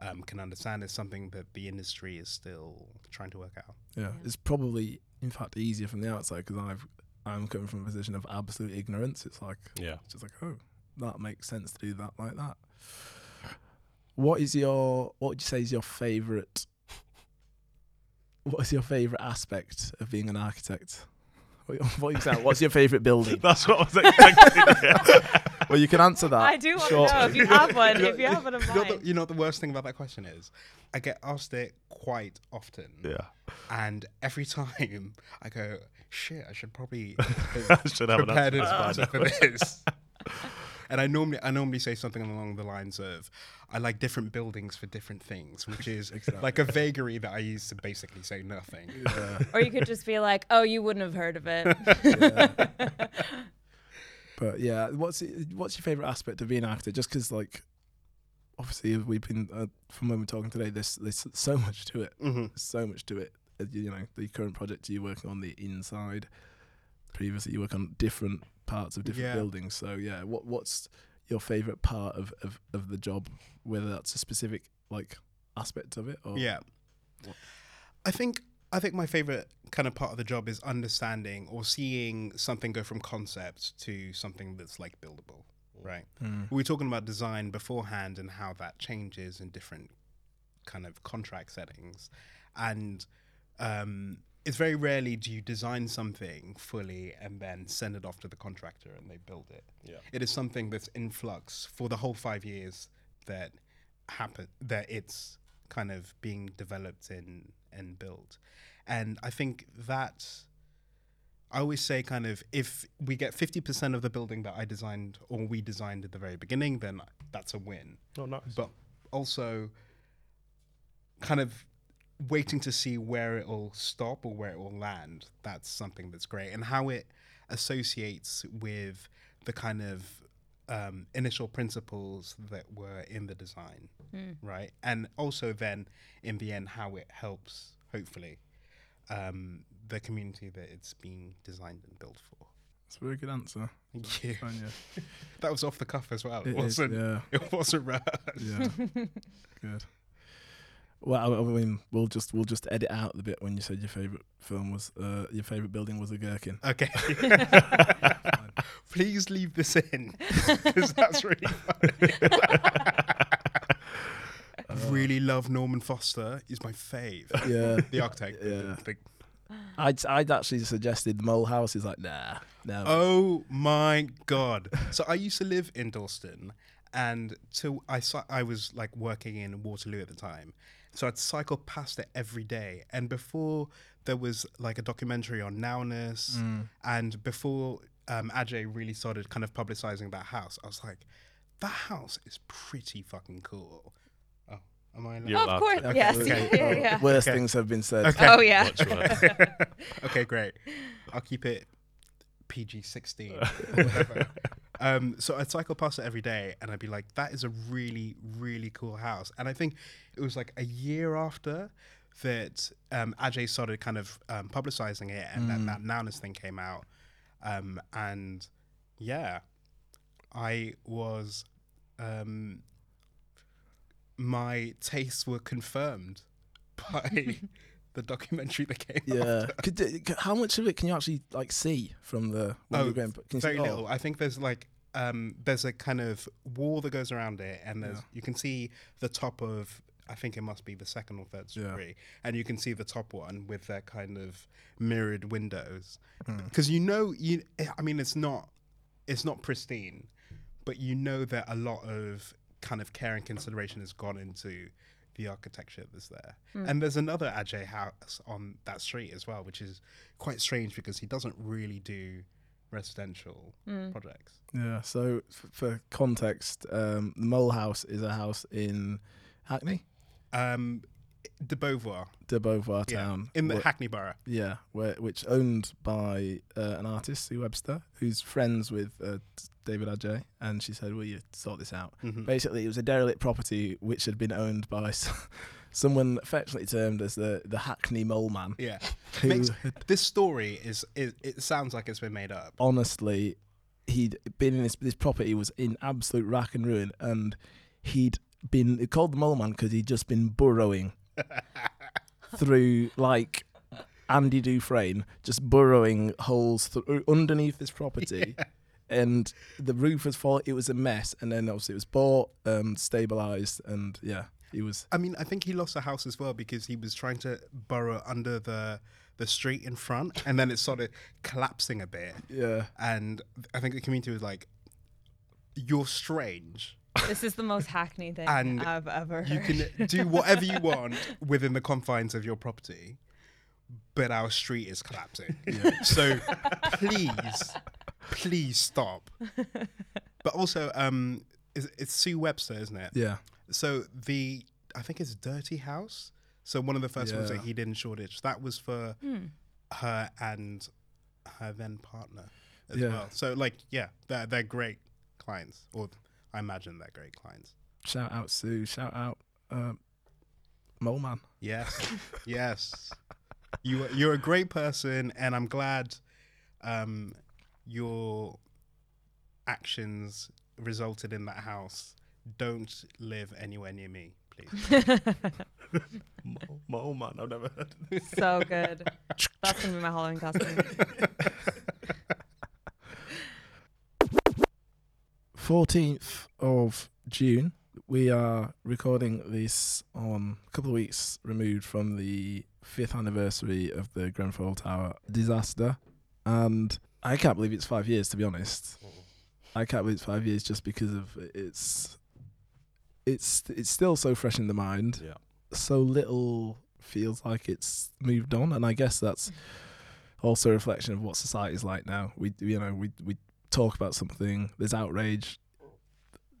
um, can understand is something that the industry is still trying to work out. Yeah, it's probably in fact easier from the outside because I've I'm coming from a position of absolute ignorance. It's like Yeah. it's just like oh, that makes sense to do that like that. What is your what would you say is your favorite? What is your favorite aspect of being an architect? What, what you saying? What's your favorite building? That's what I was expecting. Well, you can answer that. I do want to know if you have one. if you have one in You know, mind. the, you know what the worst thing about that question is? I get asked it quite often. yeah. And every time I go, shit, I should probably I should have an prepared an answer. answer for this. and I normally I normally say something along the lines of, I like different buildings for different things, which is like a vagary that I use to basically say nothing. Yeah. or you could just be like, oh, you wouldn't have heard of it. But yeah, what's what's your favorite aspect of being an actor? Just because, like, obviously we've been uh, from when we're talking today. There's there's so much to it. hmm so much to it. Uh, You know, the current project you're working on the inside. Previously, you work on different parts of different Yeah. buildings. So yeah, what what's your favorite part of, of, of the job? Whether that's a specific like aspect of it or Yeah. I think I think my favorite kind of part of the job is understanding or seeing something go from concept to something that's like buildable, right? Mm. We were talking about design beforehand and how that changes in different kind of contract settings. And um, it's very rarely do you design something fully and then send it off to the contractor and they build it. Yeah. It is something that's in flux for the whole five years that happen that it's kind of being developed and and built. And I think that I always say, kind of, if we get 50% of the building that I designed or we designed at the very beginning, then that's a win. Oh, nice. But also, kind of waiting to see where it will stop or where it will land. That's something that's great. And how it associates with the kind of um, initial principles that were in the design, right? And also, then in the end, how it helps, hopefully, um, the community that it's being designed and built for. It's a very good answer. Thank you. Fine, yeah. That was off the cuff as well. It, It is, wasn't. yeah. It wasn't rehearsed. Yeah. Good. Well, I I mean, we'll just we'll just edit out the bit when you said your favorite film was uh, your favorite building was a gherkin. Okay. Please leave this in because that's really funny. really love Norman Foster. He's my fave. Yeah. The architect. Yeah. the- I'd I'd actually suggested the mole house. He's like, nah, no. oh my god. So I used to live in Dalston, and to I cy- I was like working in Waterloo at the time, so I'd cycle past it every day. And before there was like a documentary on nowness, Mm. and before um, Adjaye really started kind of publicizing that house, I was like, that house is pretty fucking cool. Oh, am I? allowed- You're of allowed course, to. yes, Okay. yeah, yeah, yeah. Worse Okay. things have been said. Okay. Oh yeah. Okay, great. I'll keep it PG 16. um, so I'd cycle past it every day and I'd be like, that is a really, really cool house. And I think it was like a year after that um, Adjaye started kind of um, publicizing it and then that nowness thing came out. Um, and yeah, I was, um, my tastes were confirmed by the documentary that came. Yeah. Could, how much of it can you actually like see from the? Oh, going, can you very see, oh, little. I think there's like um, there's a kind of wall that goes around it, and there's Yeah. you can see the top of. I think it must be the second or third Yeah. and you can see the top one with their kind of mirrored windows, Hmm. because you know you. I mean, it's not it's not pristine, but you know that a lot of kind of care and consideration has gone into the architecture that's there. And there's another Adjaye house on that street as well, which is quite strange because he doesn't really do residential projects. Yeah. So f- for context, um, the Mole House is a house in Hackney, Um, de Beauvoir, de Beauvoir yeah, town, in the wh- Hackney Borough. yeah, where which owned by uh, an artist, Sue Webster, who's friends with uh, David Adjaye, and she said, "Will you sort this out?" Mhm. Basically, it was a derelict property which had been owned by someone affectionately termed as the the Hackney Mole Man. Yeah, Makes- this story is, is it sounds like it's been made up. honestly, he'd been in this this property was in absolute rack and ruin, and he'd been called the Mole Man because he'd just been burrowing through like Andy Dufresne, just burrowing holes through underneath this property. And the roof was fall. It was a mess, and then obviously it was bought, um, stabilized, and yeah, he was. I mean, I think he lost a house as well because he was trying to burrow under the the street in front, and then it started collapsing a bit. Yeah, And I think the community was like, "You're strange. This is the most hackney thing And I've ever You can do whatever you want within the confines of your property, but our street is collapsing. So please, please stop." But also, um, it's, it's Sue Webster, isn't it? yeah, So the I think it's Dirty House. So one of the first ones that he did in Shoreditch, that was for Hmm. her and her then partner as Yeah. well. So like, yeah, they're they're great clients, or I imagine they're great clients. shout out Sue, shout out um, Mole Man. Yes, yes. You are- you're a great person, and I'm glad um, your actions resulted in that house. Don't live anywhere near me, please. Mole, mole man, I've never heard. of this. so good. That's gonna be my Halloween costume. 14th of June. We are recording this on a couple of weeks removed from the fifth anniversary of the Grenfell Tower disaster. And I can't believe it's five years, to be honest. I can't believe it's five years just because of it's it's it's still so fresh in the mind. Yeah. So little feels like it's moved on, and I guess that's mm. also a reflection of what society's like now. We you know we we talk about something. There's outrage.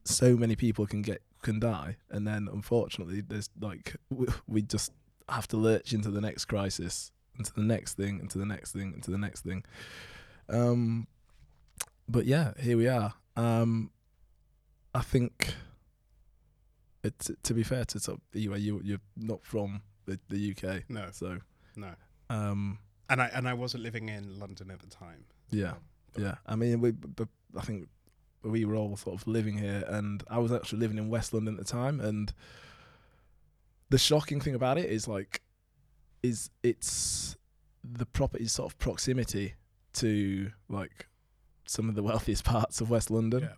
So many people can get can die, and then unfortunately, there's like we, we just have to lurch into the next crisis, into the next thing, into the next thing, into the next thing. Um, but yeah, here we are. Um, I think it's to be fair to sort of, you, you you're not from the, the UK, No, so no. um, And I and I wasn't living in London at the time. yeah, yeah. I mean, we, but I think we were all sort of living here, and I was actually living in West London at the time, and the shocking thing about it is like, is it's the property sort of proximity to like some of the wealthiest parts of West London, Yeah.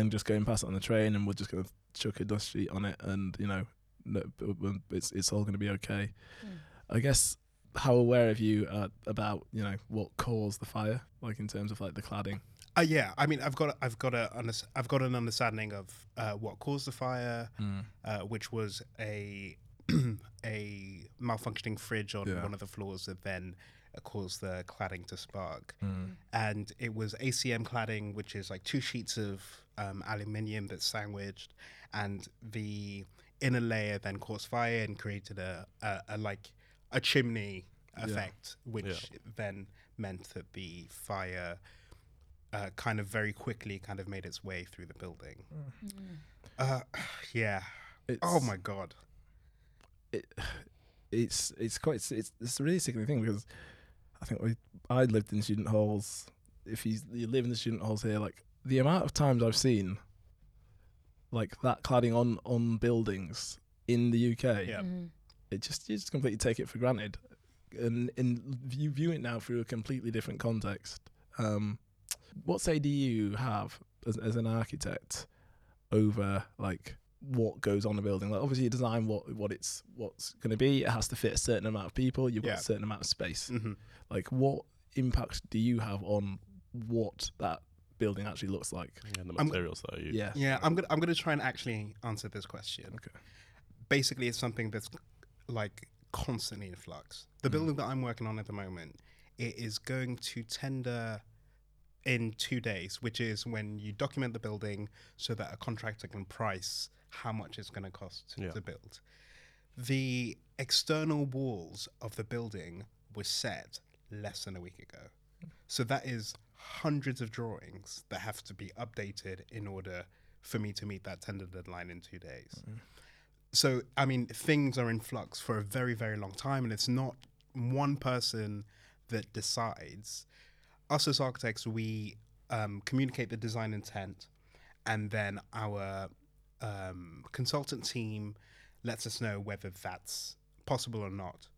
and just going past it on the train, and we're just gonna chuck a dust sheet on it, and you know, no, b- b- it's it's all gonna be okay. Mm. I guess how aware of you uh, about you know what caused the fire, like in terms of like the cladding. Uh, yeah, I mean, I've got I've got a I've got an understanding of uh, what caused the fire, uh, which was a a malfunctioning fridge on Yeah. one of the floors that then caused the cladding to spark. Mm. And it was ACM cladding, which is like two sheets of um, aluminium that's sandwiched, and the inner layer then caused fire and created a, a, a like a chimney Yeah. effect, which then meant that the fire uh, kind of very quickly kind of made its way through the building. Uh, yeah. It's, Oh my god. It, it's it's quite it's it's a really sickening thing because I think we I lived in student halls. If you you live in the student halls here, like the amount of times I've seen like that cladding on on buildings in the UK, Yeah. Mhm. It just you just completely take it for granted, and and you view it now through a completely different context. Um, what say do you have as as an architect over like what goes on a building? Like obviously you design what what it's what's going to be. It has to fit a certain amount of people. You've Yeah. got a certain amount of space. hmm Like what impact do you have on what that building actually looks like? And the I'm- materials that are used. Yeah. Yeah, I'm gonna I'm gonna try and actually answer this question. Okay. Basically, it's something that's like constantly in flux. The Mm. building that I'm working on at the moment, it is going to tender in two days, which is when you document the building so that a contractor can price how much it's going to cost Yeah. to build. The external walls of the building were set less than a week ago. So that is hundreds of drawings that have to be updated in order for me to meet that tender deadline in two days. So, I mean, things are in flux for a very, very long time, and it's not one person that decides. Us as architects, we um, communicate the design intent, and then our um, consultant team lets us know whether that's possible or not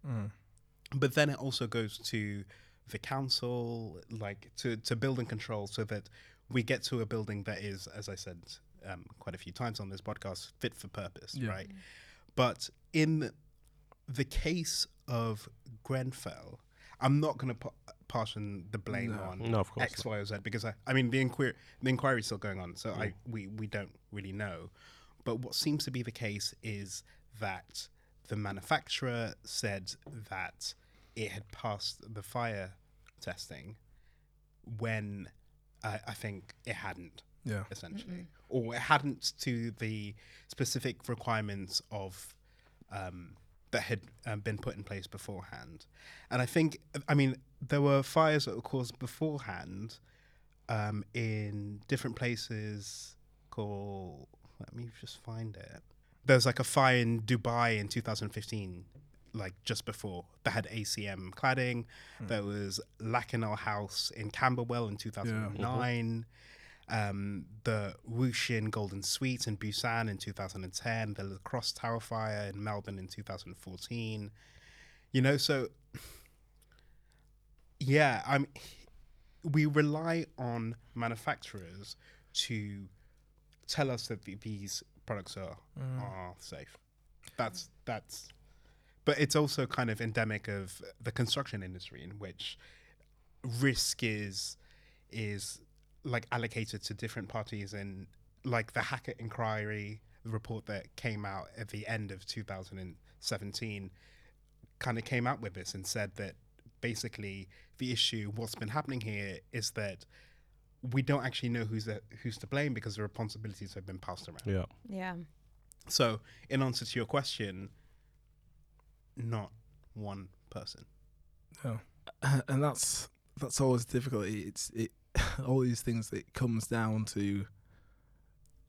but then it also goes to the council like to, to building control so that we get to a building that is as i said um, quite a few times on this podcast fit for purpose Yeah. right but in the case of grenfell i'm not going to pa- portion the blame No. on No, of course. X, Y, or Z because I, I mean the inquiry the inquiry is still going on, so I we, we don't really know. But what seems to be the case is that the manufacturer said that it had passed the fire testing when uh, I think it hadn't Yeah. essentially, or it hadn't to the specific requirements of um, that had um, been put in place beforehand. And I think, I mean, there were fires that were caused beforehand um, in different places. Called, let me just find it. There's like a fire in Dubai in 2015, like just before that had ACM cladding. There was Lakanal House in Camberwell in 2009 um, the Wooshin Golden Suite in Busan in 2010, the Lacrosse Tower Fire in Melbourne in 2014. You know, so yeah, I'm. We rely on manufacturers to tell us that these products are are safe. That's that's. But it's also kind of endemic of the construction industry, in which risk is is like allocated to different parties and like the Hackitt inquiry the report that came out at the end of 2017 kind of came out with this and said that basically the issue, what's been happening here is that we don't actually know who's the, who's to blame because the responsibilities have been passed around. Yeah. Yeah. So, in answer to your question, not one person. Yeah, uh, and that's that's always difficult. It's it all these things. It comes down to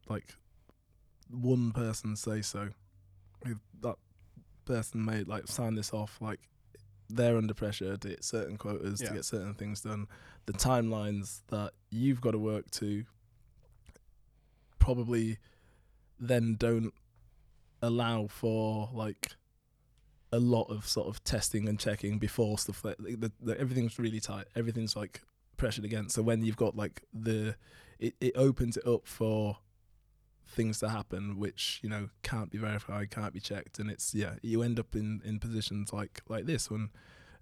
like one person say so. If that person made like sign this off, like they're under pressure to hit certain quotas Yeah. to get certain things done. The timelines that you've got to work to probably then don't allow for like a lot of sort of testing and checking before stuff like the, the, everything's really tight everything's like pressured against so when you've got like the it, it opens it up for things to happen which you know can't be verified can't be checked and it's yeah you end up in in positions like like this when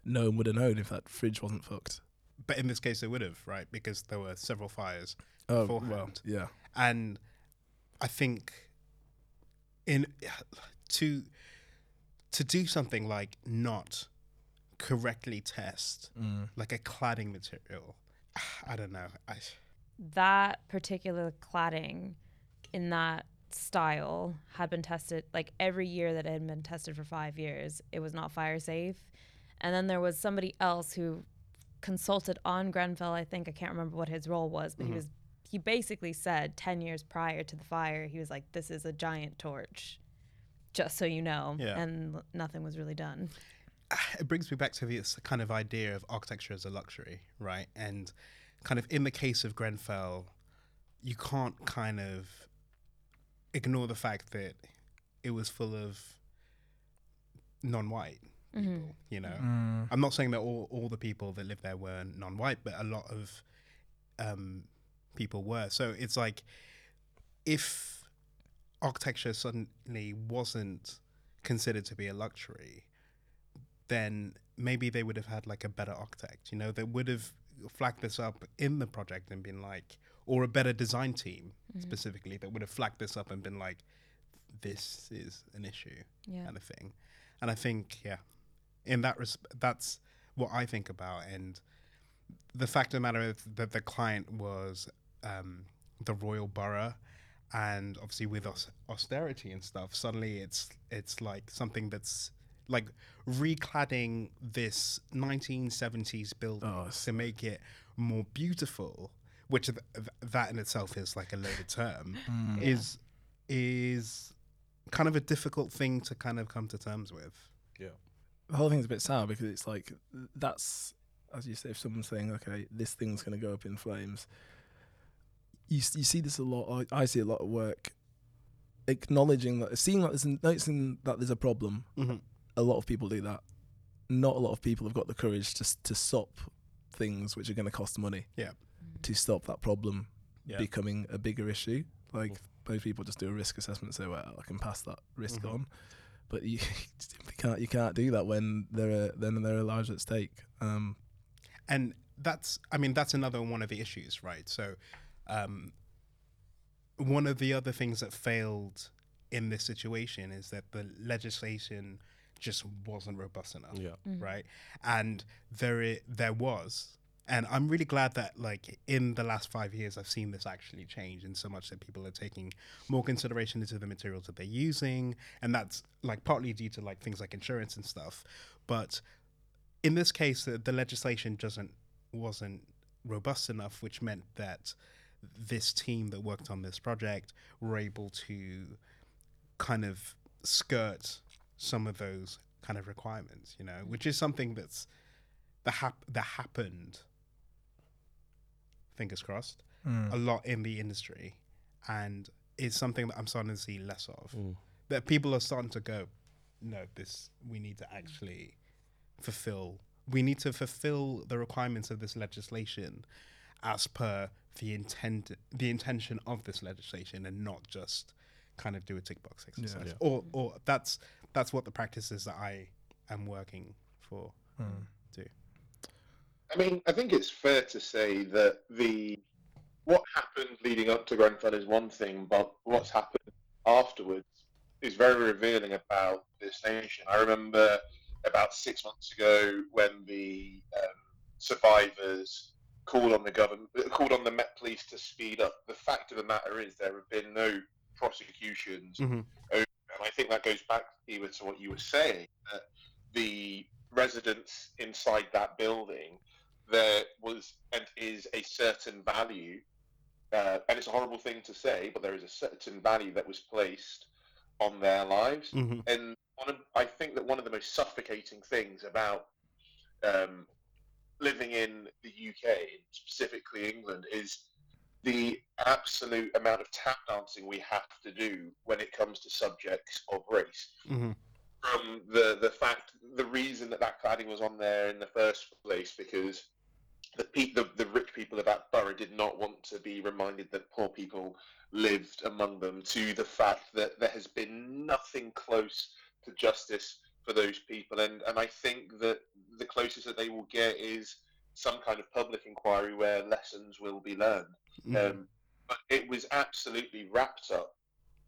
no one would have known if that fridge wasn't fucked But in this case, they would have, right? Because there were several fires. oh Beforehand. well yeah and I think in to to do something like not correctly test mm. like a cladding material, I don't know. I, that particular cladding in that style had been tested like every year that it had been tested for five years it was not fire safe and then there was somebody else who consulted on grenfell i think i can't remember what his role was but he mm-hmm. was he basically said 10 years prior to the fire he was like this is a giant torch just so you know Yeah. and l- nothing was really done it brings me back to this kind of idea of architecture as a luxury, right? And kind of in the case of Grenfell, you can't kind of ignore the fact that it was full of non-white people. You know, Mm. I'm not saying that all, all the people that lived there were non-white, but a lot of um, people were. So it's like if architecture suddenly wasn't considered to be a luxury, then maybe they would have had like a better architect. You know, they would have flagged this up in the project and been like, or a better design team specifically that would have flagged this up and been like, this is an issue yeah kind of thing. And I think, yeah, in that res- that's what I think about. And the fact of the matter is that the client was um, the royal borough, and obviously with aus- austerity and stuff, suddenly it's it's like something that's like recladding this 1970s building Oh, to make it more beautiful, which th- th- that in itself is like a loaded term, Mm. is is kind of a difficult thing to kind of come to terms with. Yeah, the whole thing's a bit sour because it's like that's as you say if someone's saying okay this thing's going to go up in flames you, you see this a lot I, I see a lot of work acknowledging that seeing that there's a, noticing that there's a problem Mm-hmm. A lot of people do that not a lot of people have got the courage to to stop things which are going to cost money Yeah. to stop that problem Yeah. becoming a bigger issue like most people just do a risk assessment and say well I can pass that risk Mhm. on but you simply can't you can't do that when there are then there are lives at stake. Um, and that's i mean that's another one of the issues right so um, one of the other things that failed in this situation is that the legislation just wasn't robust enough Yeah. Mm. right? And there i- there was. And i'm really glad that like in the last five years i've seen this actually change in so much that people are taking more consideration into the materials that they're using. And that's like partly due to like things like insurance and stuff. But in this case the, the legislation doesn't wasn't robust enough which meant that this team that worked on this project were able to kind of skirt some of those kind of requirements you know which is something that's that, hap- that happened fingers crossed a lot in the industry. And it's something that i'm starting to see less of. Mm. that people are starting to go no this we need to actually fulfill we need to fulfill the requirements of this legislation as per the intent the intention of this legislation and not just kind of do a tick box exercise. Yeah. or or that's that's what the practices that i am working for do. I mean, I think it's fair to say that the what happened leading up to Grenfell is one thing, but what's happened afterwards is very revealing about this nation. I remember about six months ago when the um, survivors called on the government, called on the Met Police to speed up. The fact of the matter is there have been no prosecutions, Mhm. over, and I think that goes back even to what you were saying that the residents inside that building there was and is a certain value, uh, and it's a horrible thing to say, but there is a certain value that was placed on their lives. Mhm. And one of, I think that one of the most suffocating things about um, living in the UK, specifically England, is the absolute amount of tap dancing we have to do when it comes to subjects of race Mhm. from the the fact the reason that that cladding was on there in the first place because the, pe- the the rich people of that borough did not want to be reminded that poor people lived among them to the fact that there has been nothing close to justice for those people and and I think that the closest that they will get is some kind of public inquiry where lessons will be learned Mhm. um, but it was absolutely wrapped up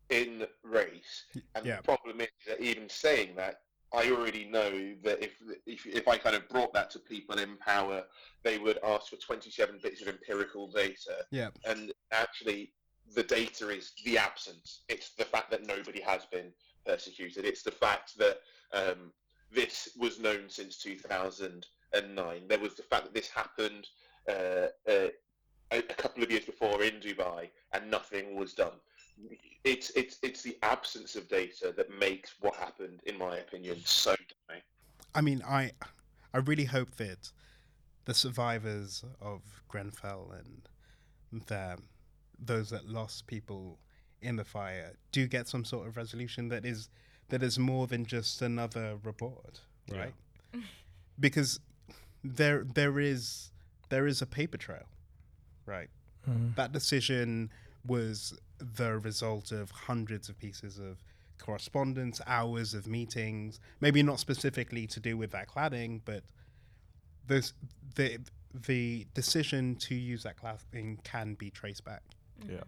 in race. And yeah. the problem is that even saying that, I already know that if, if if I kind of brought that to people in power, they would ask for 27 bits of empirical data. Yeah. And actually, the data is the absence. It's the fact that nobody has been persecuted. It's the fact that um, this was known since 2009. There was the fact that this happened uh, uh, a, a couple of years before in Dubai, and nothing was done. It's it's it's the absence of data that makes what happened, in my opinion, so damning. I mean, I I really hope that the survivors of Grenfell and the, those that lost people in the fire do get some sort of resolution that is that is more than just another report, Yeah. right? Because there there is there is a paper trail, right? That decision was the result of hundreds of pieces of correspondence, hours of meetings, maybe not specifically to do with that cladding, but this, the the decision to use that cladding can be traced back. Yeah.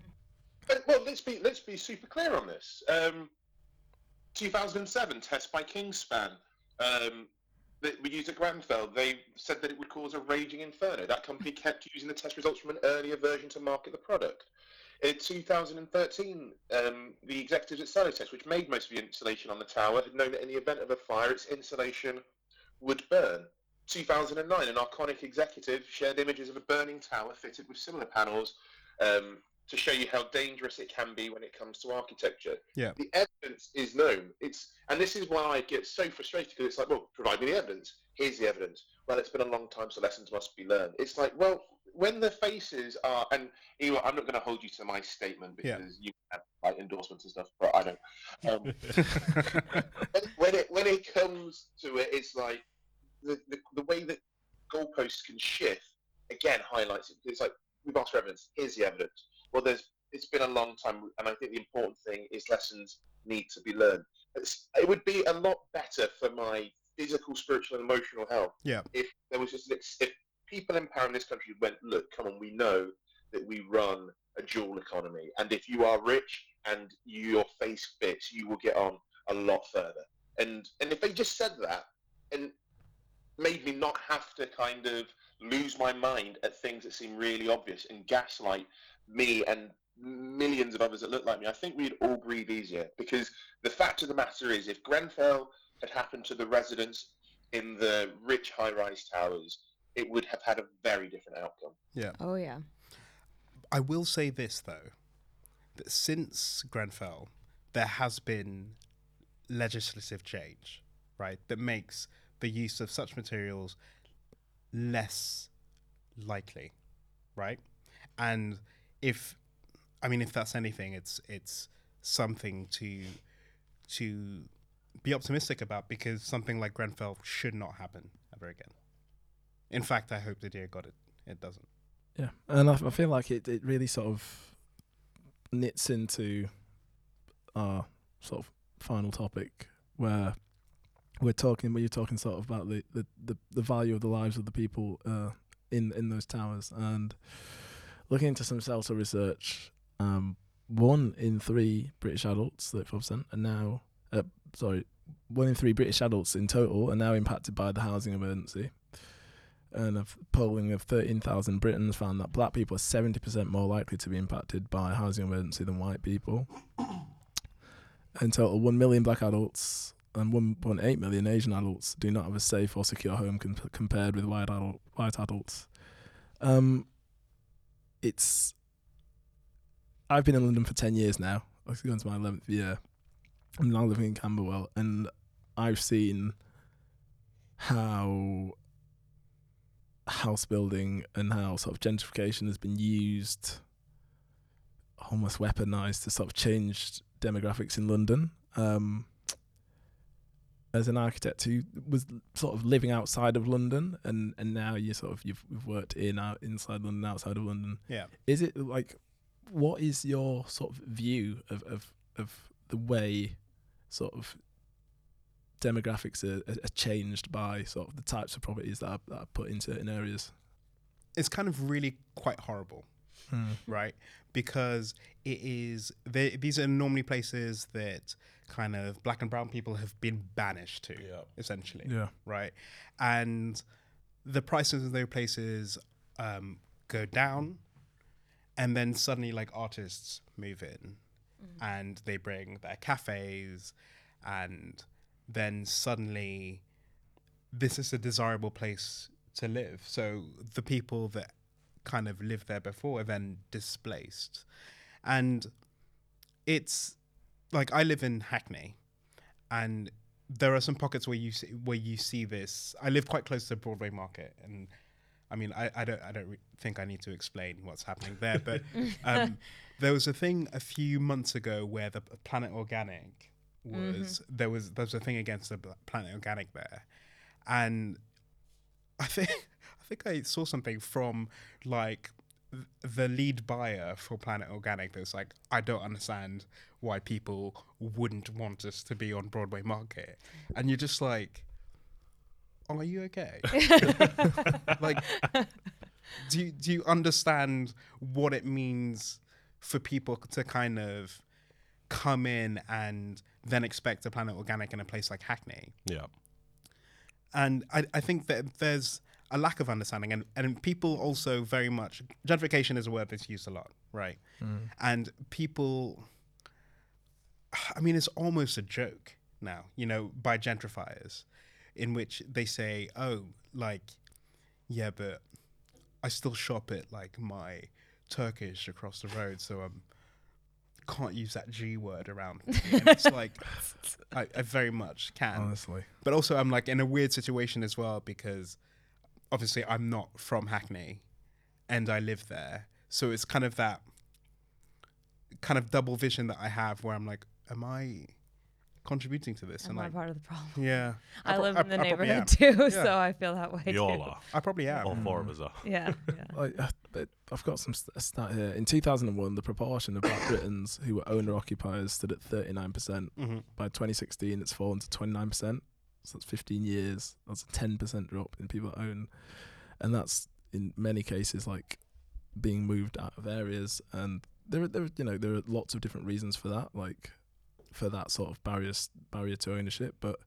Uh, Well, let's be let's be super clear on this. Um, 2007 test by Kingspan um, that we used at Grenfell. They said that it would cause a raging inferno. That company kept using the test results from an earlier version to market the product. In 2013, um, the executives at Celotex, which made most of the insulation on the tower, had known that in the event of a fire, its insulation would burn. 2009, an Arconic executive shared images of a burning tower fitted with similar panels um, to show you how dangerous it can be when it comes to architecture. Yeah. The evidence is known. It's and this is why I get so frustrated because it's like, well, provide me the evidence. Here's the evidence. Well, it's been a long time, so lessons must be learned. It's like, well, when the faces are, and Ewa, I'm not going to hold you to my statement Yeah. because you have like endorsements and stuff, but I don't. Um, when, when it when it comes to it, it's like the, the, the way that goalposts can shift again highlights it. It's like we've asked for evidence. Here's the evidence. Well, there's it's been a long time, and I think the important thing is lessons need to be learned. It's, it would be a lot better for my physical, spiritual, and emotional health. Yeah. If there was just an ex- if people in power in this country went, look, come on, we know that we run a dual economy, and if you are rich and your face fits, you will get on a lot further. And and if they just said that and made me not have to kind of lose my mind at things that seem really obvious and gaslight me and millions of others that look like me, I think we'd all breathe easier. Because the fact of the matter is, if Grenfell had happened to the residents in the rich high-rise towers, it would have had a very different outcome. Yeah. Oh yeah. I will say this though, that since Grenfell, there has been legislative change, right, that makes the use of such materials less likely, right? And if, I mean, if that's anything, it's it's something to to be optimistic about because something like Grenfell should not happen ever again. In fact, I hope the dear God it, it doesn't. Yeah, and I, I feel like it, it really sort of knits into our sort of final topic where we're talking, where you're talking sort of about the, the, the, the value of the lives of the people uh, in in those towers and looking into some Shelter research. Um, one in three British adults, thirty four percent, are now uh, sorry, one in three British adults in total are now impacted by the housing emergency. And a polling of 13,000 Britons found that black people are 70% more likely to be impacted by a housing emergency than white people. In total, 1 million black adults and 1.8 million Asian adults do not have a safe or secure home com- compared with white, adult, white adults. Um, it's. I've been in London for 10 years now. I'm going to my 11th year. I'm now living in Camberwell, and I've seen how house building and how sort of gentrification has been used, almost weaponized to sort of change demographics in London. Um, as an architect who was sort of living outside of London, and, and now you sort of you've, you've worked in out inside London, outside of London. Yeah. Is it like, what is your sort of view of of, of the way, sort of demographics are, are changed by sort of the types of properties that are, that are put in certain areas? It's kind of really quite horrible. Hmm. right? Because it is they, these are normally places that kind of black and brown people have been banished to, Yeah. essentially, Yeah. right? And the prices of those places um, go down, and then suddenly, like artists move in, and they bring their cafes, and then suddenly, this is a desirable place to live. So the people that kind of lived there before are then displaced. And it's like I live in Hackney and there are some pockets where you see, where you see this. I live quite close to Broadway Market and I mean I, I don't I don't re- think I need to explain what's happening there but um, there was a thing a few months ago where the Planet Organic was there was there was a thing against the Planet Organic there and I think I think I saw something from like the lead buyer for Planet Organic that's like, I don't understand why people wouldn't want us to be on Broadway Market, and you're just like, are you okay? like, do you, do you understand what it means for people to kind of come in and then expect a Planet Organic in a place like Hackney? Yeah. and I, I think that there's a lack of understanding and, and people also very much gentrification is a word that's used a lot right mm. and people i mean it's almost a joke now you know by gentrifiers in which they say oh like yeah but i still shop at like my turkish across the road so i'm can't use that G word around me. And it's like I, I very much can Honestly. but also I'm like in a weird situation as well because obviously I'm not from Hackney and I live there. So it's kind of that kind of double vision that I have where I'm like, am I contributing to this? Am and I like, part of the problem? yeah, I, pro- live in the I neighborhood am. too, Yeah. so I feel that way We too. all are. I probably am. All four of us are. Yeah, yeah. Like, uh, but I've got some st- stat here. In 2001, the proportion of Black Britons who were owner occupiers stood at 39%. hmm By 2016, it's fallen to 29%. So that's 15 years. That's a 10% drop in people that own. And that's in many cases like being moved out of areas. And there, are- there, are, you know, there are lots of different reasons for that, like for that sort of barriers barrier to ownership. But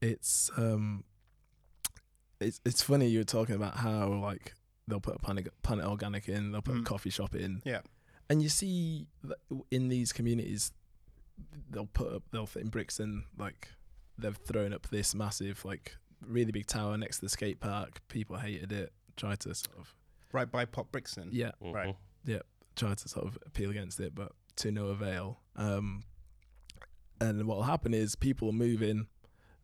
it's um, it's it's funny you were talking about how like they'll put a planet planet organic in, they'll put a Mm. coffee shop in, Yeah. and you see that in these communities they'll put up they'll fit in bricks Brixton like they've thrown up this massive like really big tower next to the skate park. People hated it. Tried to sort of Right by Pop Brixton. yeah Right. Mhm. tried to sort of appeal against it, but to no avail. Um, and what will happen is people will move in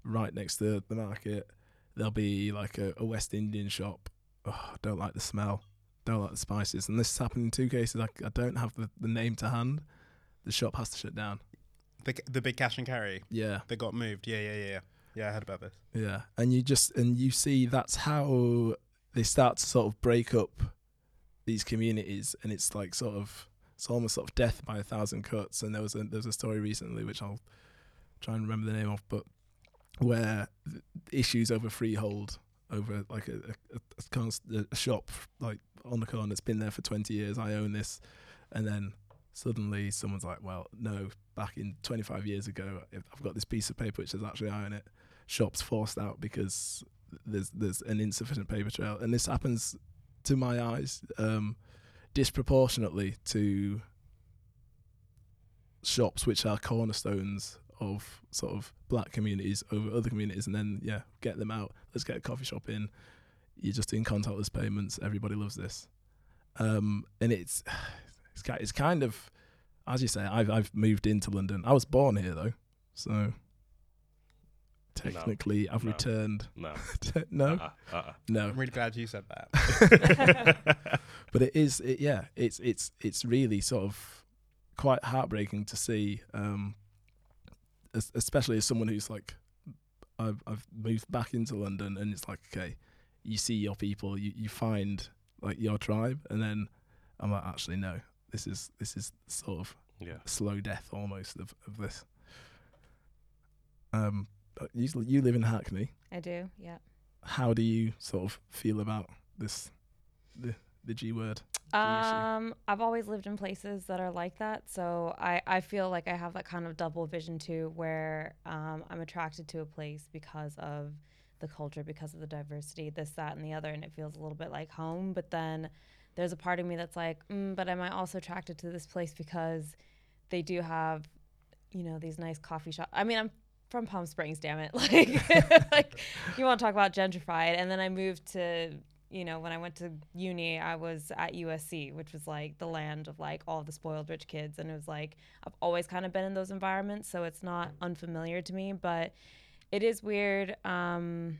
right next to the market. There'll be like a, a West Indian shop. Oh, don't like the smell. Don't like the spices. And this has happened in two cases. I, I don't have the, the name to hand. The shop has to shut down. The the big cash and carry Yeah, that got moved. Yeah, yeah, yeah, yeah. Yeah, I heard about this. yeah. And you just and you see that's how they start to sort of break up these communities, and it's like sort of it's almost sort of death by a thousand cuts. And there was a there was a story recently which I'll try and remember the name of, but where issues over freehold over like a a, a, a, a shop like on the corner that's been there for twenty years. I own this, and then suddenly someone's like, well, no, back in 25 years ago. I've got this piece of paper which says actually I own it. Shops forced out because there's there's an insufficient paper trail, and this happens to my eyes um, disproportionately to shops which are cornerstones of sort of black communities over other communities, and then yeah, get them out. Let's get a coffee shop in. You're just in contactless payments. Everybody loves this, um, and it's it's it's kind of as you say. I've I've moved into London. I was born here though, so technically I've No. returned. No. no, Uh-uh, uh-uh. no. I'm really glad you said that. but it is it, yeah it's it's it's really sort of quite heartbreaking to see um es- especially as someone who's like I've I've moved back into London and it's like okay you see your people you you find like your tribe and then I'm like actually no this is this is sort of Yeah. slow death almost of, of this um but you you live in Hackney I do. Yeah. how do you sort of feel about this the the G word. Um, I've always lived in places that are like that, so I I feel like I have that kind of double vision too, where um I'm attracted to a place because of the culture, because of the diversity, this, that, and the other, and it feels a little bit like home. But then there's a part of me that's like, mm, but am I also attracted to this place because they do have, you know, these nice coffee shops? I mean, I'm from Palm Springs, damn it. Like, like you want to talk about gentrified. And then I moved to, you know, when I went to uni, I was at USC, which was like the land of like all the spoiled rich kids. And it was like, I've always kind of been in those environments. So it's not unfamiliar to me, but it is weird. Um,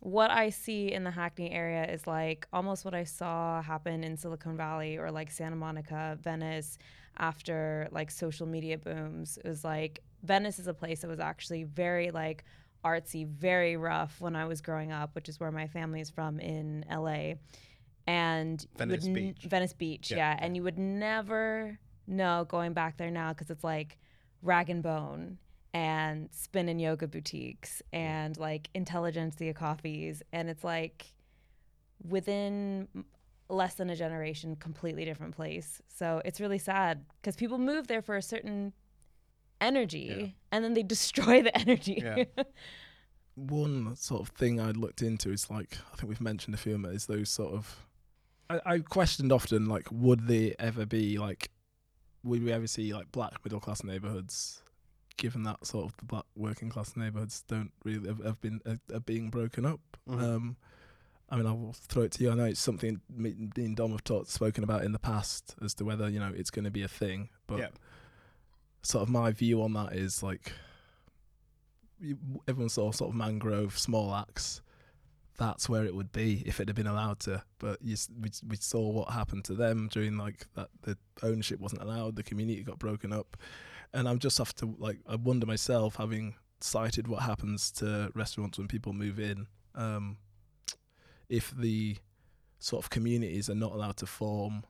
what I see in the Hackney area is like almost what I saw happen in Silicon Valley or like Santa Monica, Venice after like social media booms. It was like Venice is a place that was actually very like artsy, very rough when I was growing up, which is where my family is from in LA. And Venice n- Beach. Venice Beach, Yeah, yeah. And you would never know going back there now because it's like rag and bone and spin and yoga boutiques and like intelligentsia coffees and it's like within less than a generation completely different place so it's really sad because people move there for a certain energy Yeah. and then they destroy the energy Yeah. one sort of thing I looked into is like I think we've mentioned a few of them is those sort of I, I questioned often like would they ever be like would we ever see like black middle class neighborhoods given that sort of the black working class neighborhoods don't really have, have been are, are being broken up Mhm. um I mean I'll throw it to you I know it's something me, me and Dom have talked spoken about in the past as to whether you know it's going to be a thing but Yeah. sort of my view on that is like everyone saw sort of mangrove small axe that's where it would be if it had been allowed to but you, we, we saw what happened to them during like that the ownership wasn't allowed the community got broken up and i'm just have to like i wonder myself having cited what happens to restaurants when people move in um if the sort of communities are not allowed to form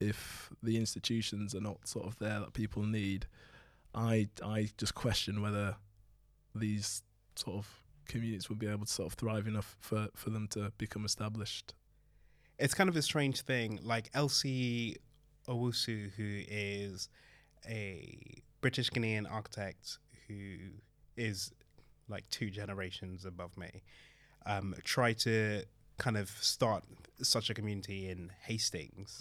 if the institutions are not sort of there that people need i i just question whether these sort of communities would be able to sort of thrive enough for for them to become established it's kind of a strange thing. Like Elsie Owusu, who is a British Ghanaian architect who is like two generations above me, um, tried to kind of start such a community in Hastings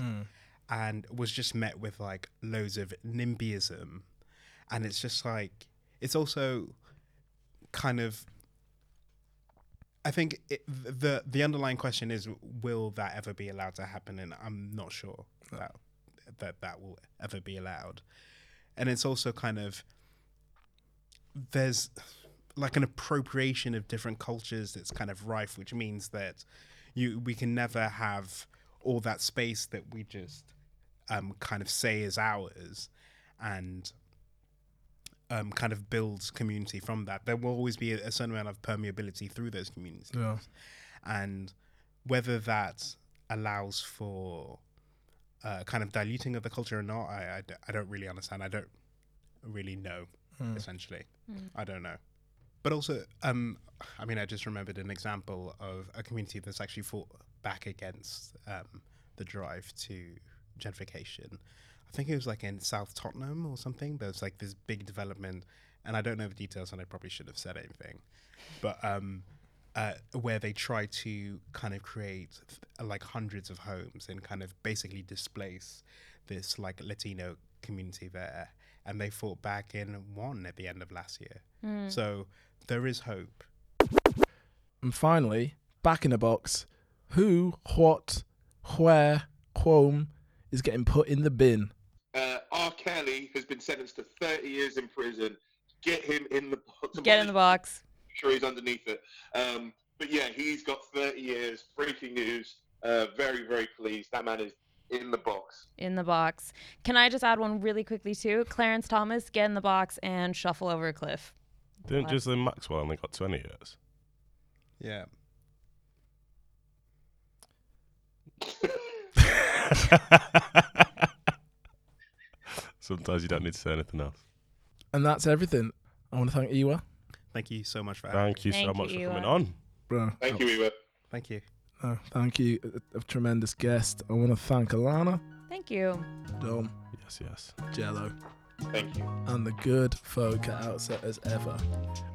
and was just met with like loads of NIMBYism. And it's just like, it's also kind of I think it, the the underlying question is will that ever be allowed to happen and I'm not sure that that that will ever be allowed. And it's also kind of there's like an appropriation of different cultures that's kind of rife which means that you we can never have all that space that we just um, kind of say is ours and um, kind of builds community from that. There will always be a, a certain amount of permeability through those communities. Yeah. And whether that allows for uh, kind of diluting of the culture or not, I, I d- I don't really understand. I don't really know, Mm. essentially. I don't know. But also, um, I mean, I just remembered an example of a community that's actually fought back against um, the drive to gentrification. I think it was like in South Tottenham or something. There was like this big development, and I don't know the details, and I probably should have said anything, but um, uh, where they try to kind of create th- like hundreds of homes and kind of basically displace this like Latino community there, and they fought back and won at the end of last year. Hmm. So there is hope. And finally, back in the box, who, what, where, whom is getting put in the bin? Uh, R. Kelly has been sentenced to 30 years in prison. Get him in the box. Get in the box. Sure he's underneath it. Um, but yeah, he's got 30 years. Breaking news. Uh, very, very pleased. That man is in the box. In the box. Can I just add one really quickly too? Clarence Thomas, get in the box and shuffle over a cliff. Didn't What? Ghislaine Maxwell only got 20 years? Yeah. Sometimes you don't need to say anything else. And that's everything. I want to thank Iwa. Thank you so much for having Thank you so Thank much you, for coming Ewan. on. Bro, Thank you, Ewa. Thank you. uh, thank you, a, a tremendous guest. I want to thank Alana, Thank you. Dom, Yes, yes. Jello, Thank you. and the good folk at Outset as ever.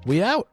We out.